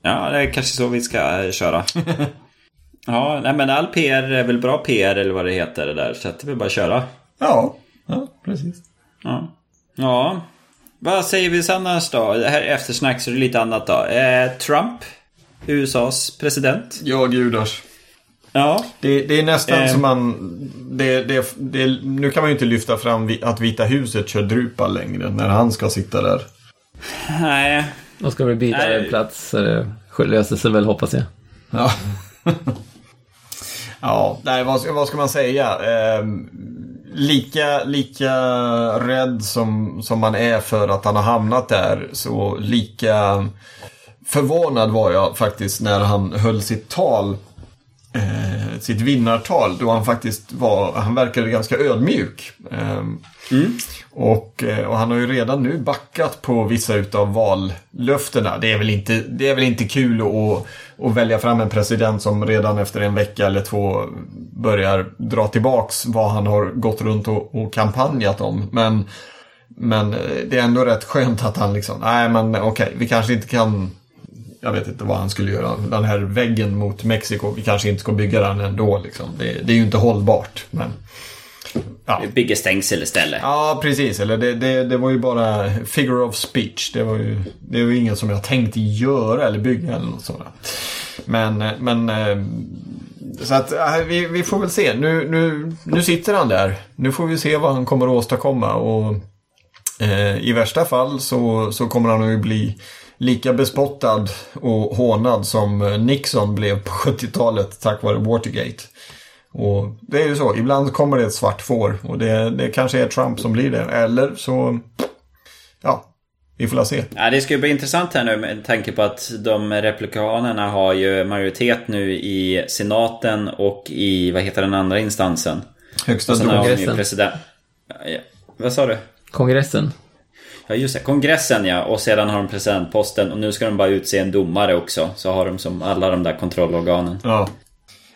Speaker 1: Ja, det är kanske så vi ska eh, köra. ja, nej, men all PR är väl bra PR eller vad det heter det där. Så att det är väl bara att köra.
Speaker 2: Ja, ja precis.
Speaker 1: Ja. ja. Vad säger vi annars då? Det här eftersnack så är det lite annat då. Eh, Trump, USAs president.
Speaker 2: Ja, gudars.
Speaker 1: Ja.
Speaker 2: Det, det är nästan eh. som man... Det, det, det, nu kan man ju inte lyfta fram att Vita huset kör Drupal längre när han ska sitta där.
Speaker 1: Nej.
Speaker 3: Då ska vi byta Nej. plats så det löser sig väl hoppas jag.
Speaker 2: Ja. ja, nej vad, vad ska man säga? Eh, lika, lika rädd som, som man är för att han har hamnat där så lika förvånad var jag faktiskt när han höll sitt tal eh, sitt vinnartal då han faktiskt var, han verkade ganska ödmjuk. Eh, mm. och, eh, och, han har ju redan nu backat på vissa utav vallöftena. Det är väl inte, det är väl inte kul att, att välja fram en president som redan efter en vecka eller två börjar dra tillbaks vad han har gått runt och, och kampanjat om. Men, men eh, det är ändå rätt skönt att han liksom, nej men okej, vi kanske inte kan jag vet inte vad han skulle göra. Den här väggen mot Mexiko, vi kanske inte ska bygga den ändå. Liksom. Det, det är ju inte hållbart. Men,
Speaker 1: ja. Bygga stängsel istället.
Speaker 2: Ja, precis. Eller det, det, det, var ju bara figure of speech. Det var ju, det var ju som jag tänkte göra eller bygga eller något sådant. Men, men eh, så att äh, vi, vi får väl se. Nu, nu, nu sitter han där. Nu får vi se vad han kommer att åstadkomma. Och eh, I värsta fall så, så kommer han att bli lika bespottad och hånad som Nixon blev på 70-talet tack vare Watergate. Och det är ju så, ibland kommer det ett svart får och det, det kanske är Trump som blir det. Eller så, ja, vi får se.
Speaker 1: Ja, det ska ju bli intressant här nu med tanke på att de republikanerna har ju majoritet nu i senaten och i, vad heter den andra instansen?
Speaker 2: Högsta domstolen.
Speaker 1: President... Vad sa du?
Speaker 3: Kongressen.
Speaker 1: Ja just det, kongressen ja. Och sedan har de presidentposten och nu ska de bara utse en domare också. Så har de som alla de där kontrollorganen.
Speaker 2: Ja.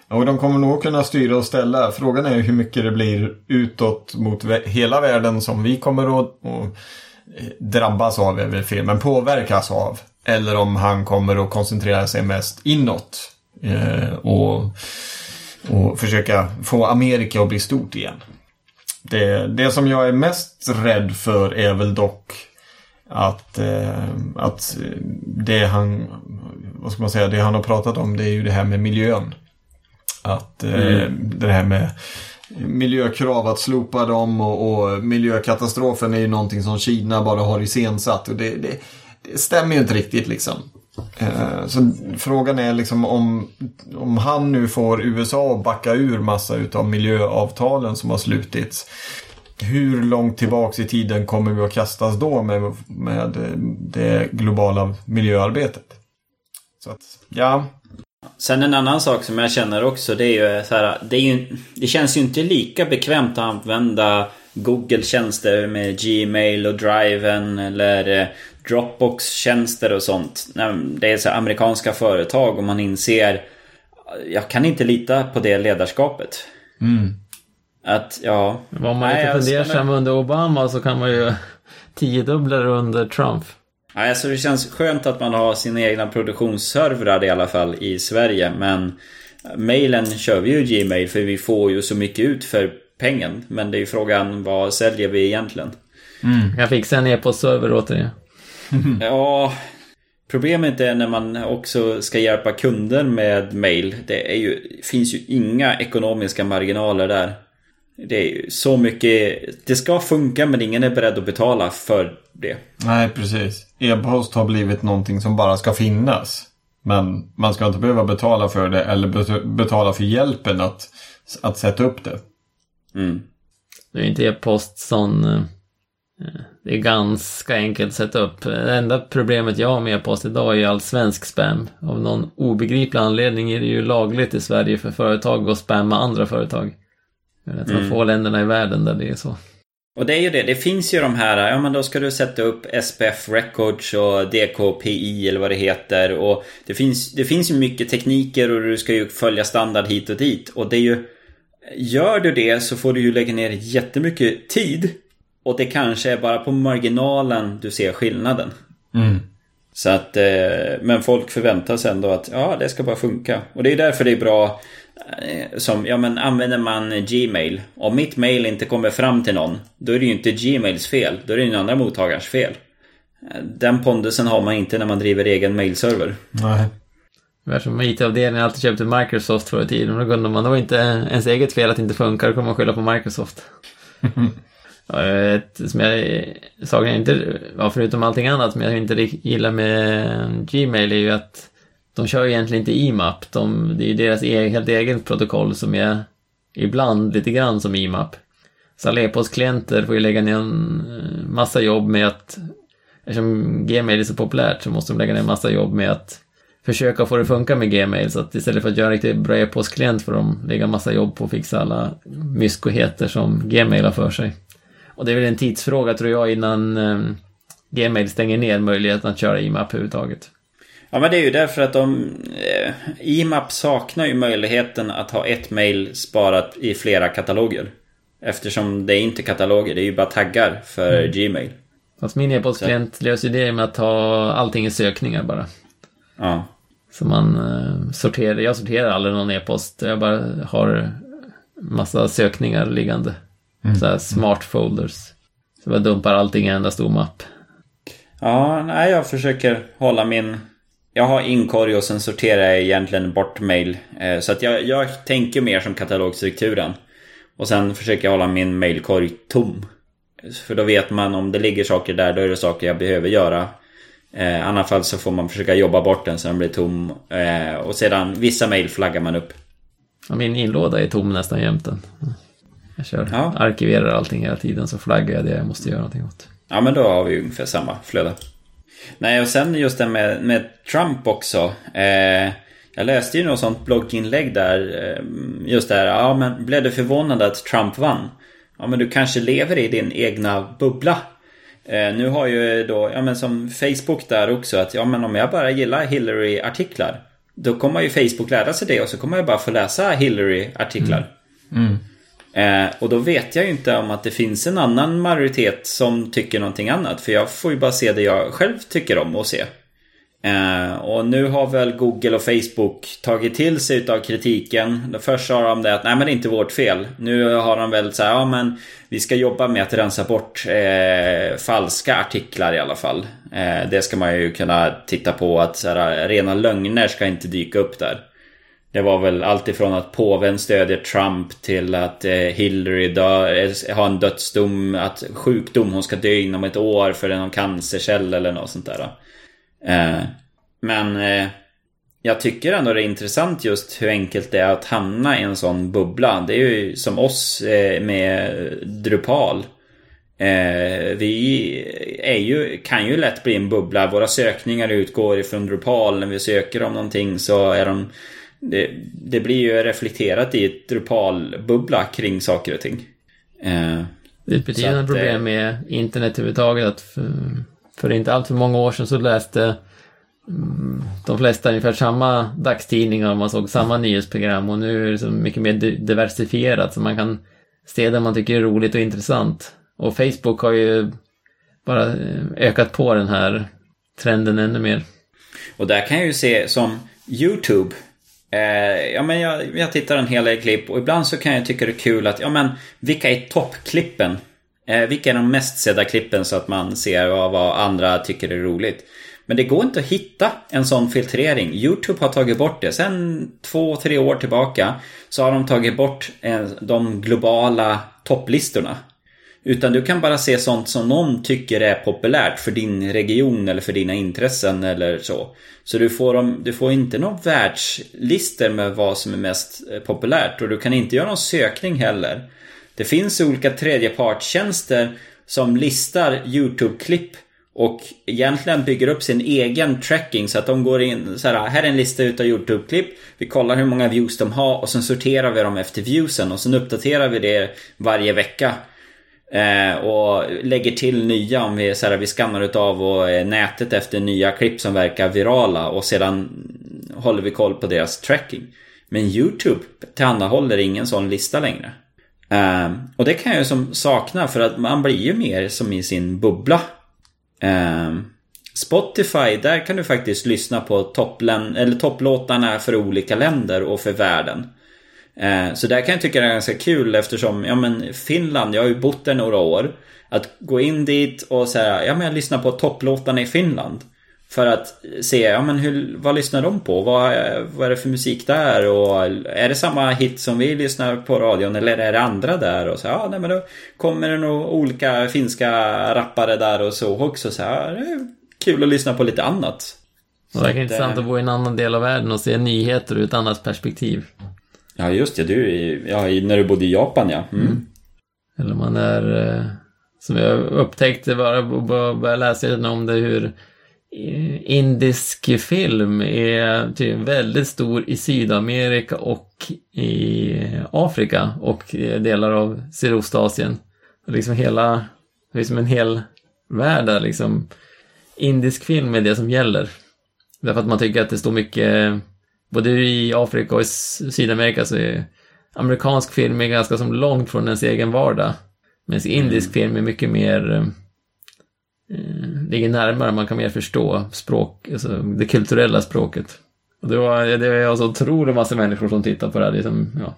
Speaker 2: Och de kommer nog kunna styra och ställa. Frågan är hur mycket det blir utåt mot hela världen som vi kommer att drabbas av, är väl fel, men påverkas av. Eller om han kommer att koncentrera sig mest inåt. Eh, och, och försöka få Amerika att bli stort igen. Det, det som jag är mest rädd för är väl dock att, eh, att det han, vad ska man säga, det han har pratat om det är ju det här med miljön. Att eh, mm. det här med miljökrav, att slopa dem och, och, miljökatastrofen är ju någonting som Kina bara har iscensatt. Och det, det, det stämmer ju inte riktigt liksom. Eh, så frågan är liksom om, om han nu får USA att backa ur massa utav miljöavtalen som har slutits. Hur långt tillbaks i tiden kommer vi att kastas då med, med det globala miljöarbetet? Så att, ja.
Speaker 1: Sen en annan sak som jag känner också det är ju så här, det, är ju, det känns ju inte lika bekvämt att använda Google-tjänster med Gmail och Driven eller eh, Dropbox-tjänster och sånt. Det är så amerikanska företag och man inser jag kan inte lita på det ledarskapet.
Speaker 2: Mm.
Speaker 1: Att, ja...
Speaker 3: Var man lite fundersam under Obama så kan man ju tiodubbla det under Trump.
Speaker 1: Nej, alltså det känns skönt att man har sina egna produktionsservrar i alla fall i Sverige. Men mailen kör vi ju Gmail för vi får ju så mycket ut för pengen. Men det är ju frågan vad säljer vi egentligen?
Speaker 3: Mm. Jag fixar en e-postserver åt dig.
Speaker 1: ja, problemet är när man också ska hjälpa kunder med mail. Det är ju, finns ju inga ekonomiska marginaler där. Det är ju så mycket. Det ska funka men ingen är beredd att betala för det.
Speaker 2: Nej, precis. E-post har blivit någonting som bara ska finnas. Men man ska inte behöva betala för det eller betala för hjälpen att, att sätta upp det.
Speaker 1: Mm.
Speaker 3: Nu är inte e-post sån... eh, Det är ganska enkelt att sätta upp. Det enda problemet jag har med e-post idag är all svensk spam. Av någon obegriplig anledning är det ju lagligt i Sverige för företag att spamma andra företag. Ett av de få länderna i världen där det är så.
Speaker 1: Och det är ju det, det finns ju de här, ja men då ska du sätta upp SPF Records och DKPI eller vad det heter. Och det finns, det finns ju mycket tekniker och du ska ju följa standard hit och dit. Och det är ju, gör du det så får du ju lägga ner jättemycket tid. Och det kanske är bara på marginalen du ser skillnaden. Så att, eh, men folk förväntar sig ändå att ja, det ska bara funka. Och det är därför det är bra eh, som, ja men använder man Gmail. Om mitt mail inte kommer fram till någon, då är det ju inte Gmails fel. Då är det den andra mottagarens fel. Eh, Den pondusen har man inte när man driver egen mailserver.
Speaker 2: Nej.
Speaker 3: Eftersom IT-avdelningen alltid köpte Microsoft förr i tiden. Då kunde man, var inte ens eget fel att det inte funkar, då kunde man skylla på Microsoft. Ett som jag saken jag inte, ja, förutom allting annat, som jag inte gillar med Gmail är ju att de kör egentligen inte IMAP. De, det är ju deras e, helt eget protokoll som är ibland lite grann som IMAP. Så alla e-postklienter får ju lägga ner en eh, massa jobb med att Eftersom Gmail är så populärt så måste de lägga ner en massa jobb med att försöka få det att funka med Gmail. Så att istället för att göra en riktigt bra e-postklient får de lägga massa jobb på att fixa alla myskoheter som Gmail har för sig. Och det är väl en tidsfråga tror jag innan eh, Gmail stänger ner möjligheten att köra IMAP överhuvudtaget.
Speaker 1: Ja men det är ju därför att de... Eh, IMAP saknar ju möjligheten att ha ett mail sparat i flera kataloger. Eftersom det är inte kataloger, det är ju bara taggar för Gmail.
Speaker 3: Fast min e-postklient löser ju det med att ha allting i sökningar bara.
Speaker 1: Ja.
Speaker 3: Så man eh, sorterar, jag sorterar aldrig någon e-post. Jag bara har massa sökningar liggande. Så här smart folders. Så jag dumpar allting i en enda stor mapp.
Speaker 1: Ja, nej jag försöker hålla min... Jag har inkorg och sen sorterar jag egentligen bort mail. Eh, Så att jag, jag tänker mer som katalogstrukturen. Och sen försöker jag hålla min mailkorg tom. För då vet man om det ligger saker där, då är det saker jag behöver göra. Eh, I annat fall så får man försöka jobba bort den så den blir tom. Eh, och sedan vissa mail flaggar man upp.
Speaker 3: Och min inlåda är tom nästan jämt. den. Jag kör,
Speaker 1: Ja.
Speaker 3: arkiverar allting hela tiden så flaggar jag det jag måste göra någonting åt.
Speaker 1: Ja men då har vi ungefär samma flöde. Nej och sen just det med, med Trump också. Eh, jag läste ju något sånt blogginlägg där. Eh, just där, ja men blev du förvånad att Trump vann? Ja men du kanske lever i din egna bubbla. Eh, nu har ju då, ja men som Facebook där också att ja men om jag bara gillar Hillary-artiklar. Då kommer ju Facebook lära sig det och så kommer jag bara få läsa Hillary-artiklar. Eh, och då vet jag ju inte om att det finns en annan majoritet som tycker någonting annat. För jag får ju bara se det jag själv tycker om att se. Eh, och nu har väl Google och Facebook tagit till sig utav kritiken. Först sa de det att nej men det är inte vårt fel. Nu har de väl så här, ja men vi ska jobba med att rensa bort eh, falska artiklar i alla fall. Eh, det ska man ju kunna titta på att så här, rena lögner ska inte dyka upp där. Det var väl allt ifrån att påven stödjer Trump till att eh, Hillary dör, eh, har en dödsdom, att sjukdom, hon ska dö inom ett år för någon cancercell eller något sånt där. Eh, men eh, jag tycker ändå det är intressant just hur enkelt det är att hamna i en sån bubbla. Det är ju som oss eh, med Drupal. Vi är ju, kan ju lätt bli en bubbla. Våra sökningar utgår ifrån Drupal. När vi söker om någonting så är de... Det, det blir ju reflekterat i ett Drupal-bubbla kring saker och ting.
Speaker 3: Det är ett betydande problem med internet överhuvudtaget. Att för, inte allt för många år sedan så läste mm, de flesta ungefär samma dagstidningar och man såg samma nyhetsprogram och nu är det så mycket mer diversifierat så man kan se det man tycker är roligt och intressant. Och Facebook har ju bara eh, ökat på den här trenden ännu mer.
Speaker 1: Och där kan jag ju se som YouTube. Eh, ja men jag, jag tittar en hel del klipp och ibland så kan jag tycka det är kul att, ja men vilka är toppklippen? Eh, vilka är de mest sedda klippen så att man ser vad, vad andra tycker är roligt. Men det går inte att hitta en sån filtrering. YouTube har tagit bort det. Sen två, tre år tillbaka så har de tagit bort eh, de globala topplistorna. Utan du kan bara se sånt som någon tycker är populärt för din region eller för dina intressen eller så. Så du får, dem, du får inte någon världslister med vad som är mest eh, populärt och du kan inte göra någon sökning heller. Det finns olika tredjepartstjänster som listar YouTube-klipp och egentligen bygger upp sin egen tracking så att de går in så här, här är en lista utav YouTube-klipp. Vi kollar hur många views de har och sen sorterar vi dem efter viewsen och sen uppdaterar vi det varje vecka. Eh, och lägger till nya om vi, så här, vi skannar utav och, eh, nätet efter nya klipp som verkar virala och sedan håller vi koll på deras tracking. Men YouTube tillhandahåller ingen sån lista längre. Ehm, och det kan jag ju som sakna för att man blir ju mer som i sin bubbla. Eh, Spotify, där kan du faktiskt lyssna på topplän, eller topplåtarna för olika länder och för världen. Eh, så där kan jag tycka det är ganska kul eftersom, ja men Finland, jag har ju bott där några år. Att gå in dit och säga, ja men jag lyssnar på topplåtarna i Finland. För att se, ja men hur, vad lyssnar de på? Vad, vad är det för musik där? Och är det samma hit som vi lyssnar på radion eller är det andra där? Och så, ja nej men då kommer det nog olika finska rappare där och så också. Så, ja, det är kul att lyssna på lite annat.
Speaker 3: Det verkar intressant att bo i en annan del av världen och se nyheter ur ett annat perspektiv.
Speaker 1: Ja just det, du, ja, när du bodde i Japan ja. Mm.
Speaker 3: Eller man är, eh, som jag upptäckte bara började läsa om det, hur eh, indisk film är tydligen väldigt stor i Sydamerika och i Afrika och delar av Sydostasien. Liksom hela, liksom en hel värld där liksom indisk film är det som gäller. Därför att man tycker att det står mycket både i Afrika och i Sydamerika så är amerikansk film är ganska som långt från ens egen vardag. Medan indisk mm. film är mycket mer eh, ligger närmare, man kan mer förstå språk, alltså det kulturella språket. Och det var, det var så otroligt massa människor som tittade på det här. Liksom, ja.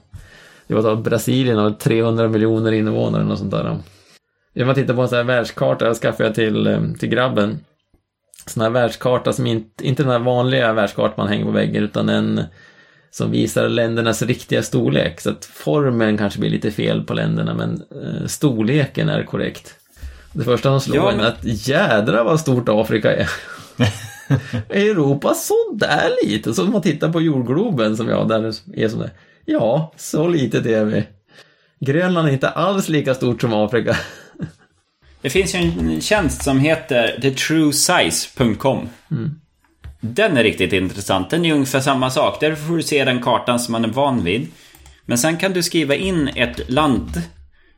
Speaker 3: Det var så Brasilien har 300 miljoner invånare och sånt där. Om man tittar på en sån här världskarta, jag skaffade jag till, eh, till grabben sån här världskarta som inte, inte den här vanliga världskartan man hänger på väggen utan en som visar ländernas riktiga storlek. Så att formen kanske blir lite fel på länderna men eh, storleken är korrekt. Det första som slår ja, men... en är att jädra vad stort Afrika är. är Europa sådär lite? Så om man tittar på jordgloben som jag där är som det. Ja, så litet är vi. Grönland är inte alls lika stort som Afrika.
Speaker 1: Det finns ju en tjänst som heter thetruesize.com. Mm. Den är riktigt intressant. Den är ungefär samma sak. Där får du se den kartan som man är van vid. Men sen kan du skriva in ett land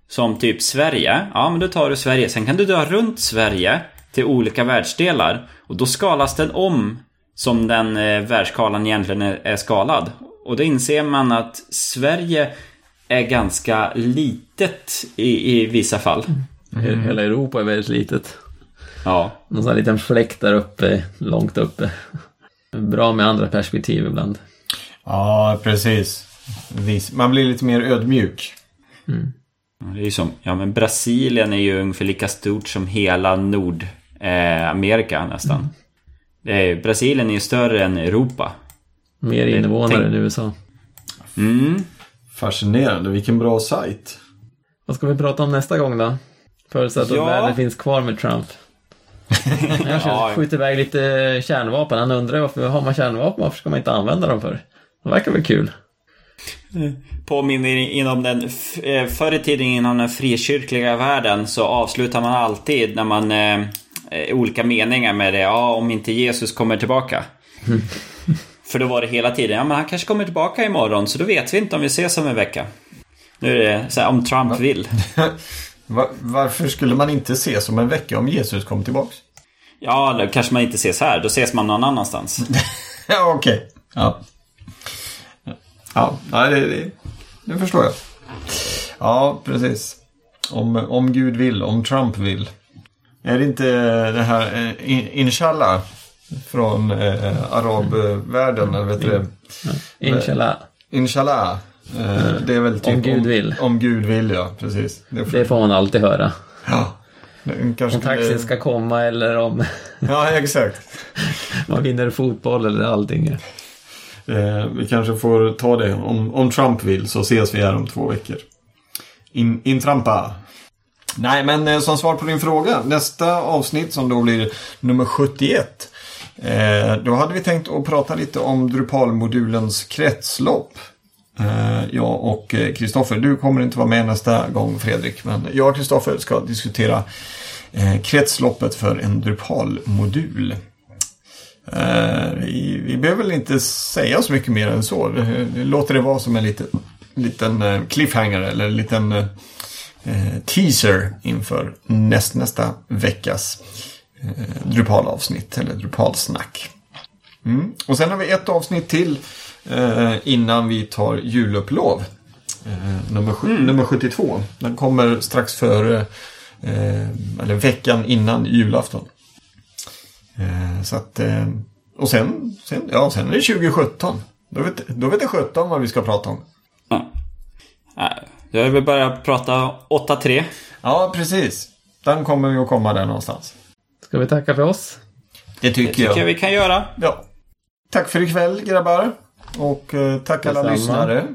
Speaker 1: som typ Sverige. Ja, men då tar du Sverige. Sen kan du dra runt Sverige till olika världsdelar. Och då skalas den om som den eh, världsskalan egentligen är, är skalad. Och då inser man att Sverige är ganska litet i, i vissa fall. Mm.
Speaker 3: Mm. Hela Europa är väldigt litet.
Speaker 1: Ja.
Speaker 3: Någon sån här liten fläck där uppe, långt uppe. Bra med andra perspektiv ibland.
Speaker 2: Ja, precis. Man blir lite mer ödmjuk.
Speaker 1: Mm. Det är ju som, ja men Brasilien är ju ungefär lika stort som hela Nordamerika eh, nästan. Mm. Är, Brasilien är ju större än Europa.
Speaker 3: Mer invånare tänk... än USA.
Speaker 1: Mm.
Speaker 2: Fascinerande, vilken bra sajt.
Speaker 3: Vad ska vi prata om nästa gång då? Förutsatt ja. att världen finns kvar med Trump. Han ja. skjuter iväg lite kärnvapen. Han undrar varför har man kärnvapen? Varför ska man inte använda dem för? Det verkar väl kul.
Speaker 1: Påminner inom den eh, förr i tiden inom den frikyrkliga världen så avslutar man alltid när man eh, eh, olika meningar med det. Ja, om inte Jesus kommer tillbaka. För då var det hela tiden, ja men han kanske kommer tillbaka imorgon så då vet vi inte om vi ses om en vecka. Nu är det så här, om Trump vill.
Speaker 2: Var, varför skulle man inte ses om en vecka om Jesus kom tillbaks?
Speaker 1: Ja, då kanske man inte ses här. Då ses man någon annanstans.
Speaker 2: ja, okej. Okay. Ja. Ja, det, det, det förstår jag. Ja, precis. Om, om Gud vill, om Trump vill. Är det inte det här eh, Inshallah från eh, arabvärlden? Eller vet du det?
Speaker 3: Inshallah.
Speaker 2: Inshallah. Eh, det är väl typ
Speaker 3: om Gud vill.
Speaker 2: Om, om Gud vill, ja. Precis.
Speaker 3: Det, det får man alltid höra.
Speaker 2: Ja.
Speaker 3: Kanske om taxin skulle... ska komma eller om...
Speaker 2: ja, exakt.
Speaker 3: man vinner fotboll eller allting.
Speaker 2: Eh, vi kanske får ta det. Om, om Trump vill så ses vi här om två veckor. In, in Trumpa! Nej, men eh, som svar på din fråga. Nästa avsnitt som då blir nummer 71. Eh, då hade vi tänkt att prata lite om Drupalmodulens kretslopp. Eh, jag och eh, Kristoffer, du kommer inte vara med nästa gång Fredrik, men jag och Kristoffer ska diskutera eh, kretsloppet för en Drupal-modul. Eh, vi, vi behöver väl inte säga så mycket mer än så. Låter det vara som en liten, liten cliffhanger eller en liten teaser inför näst, nästa veckas Drupal-avsnitt eller Drupal-snack. Mm. Och sen har vi ett avsnitt till eh, innan vi tar juluppelov. Eh, nummer, mm. nummer 72. Den kommer strax före, eh, eller veckan innan julafton. Eh, så att, eh, och sen, sen, ja, sen är det 2017. Då vet, då vet det 17 vad vi ska prata om.
Speaker 1: Ja. Jag vill börja prata 8.3.
Speaker 2: Ja, precis. Den kommer vi att komma där någonstans.
Speaker 3: Ska vi tacka för oss?
Speaker 2: Det tycker, det
Speaker 1: tycker
Speaker 2: jag.
Speaker 1: jag vi kan göra.
Speaker 2: Ja. Tack för ikväll grabbar. Och eh, tack alla lyssnare.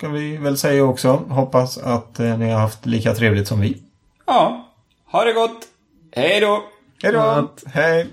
Speaker 2: Kan vi väl säga också. Hoppas att eh, ni har haft lika trevligt som vi.
Speaker 1: Ja. Ha det gott. Hej då.
Speaker 2: Hej då. Hej.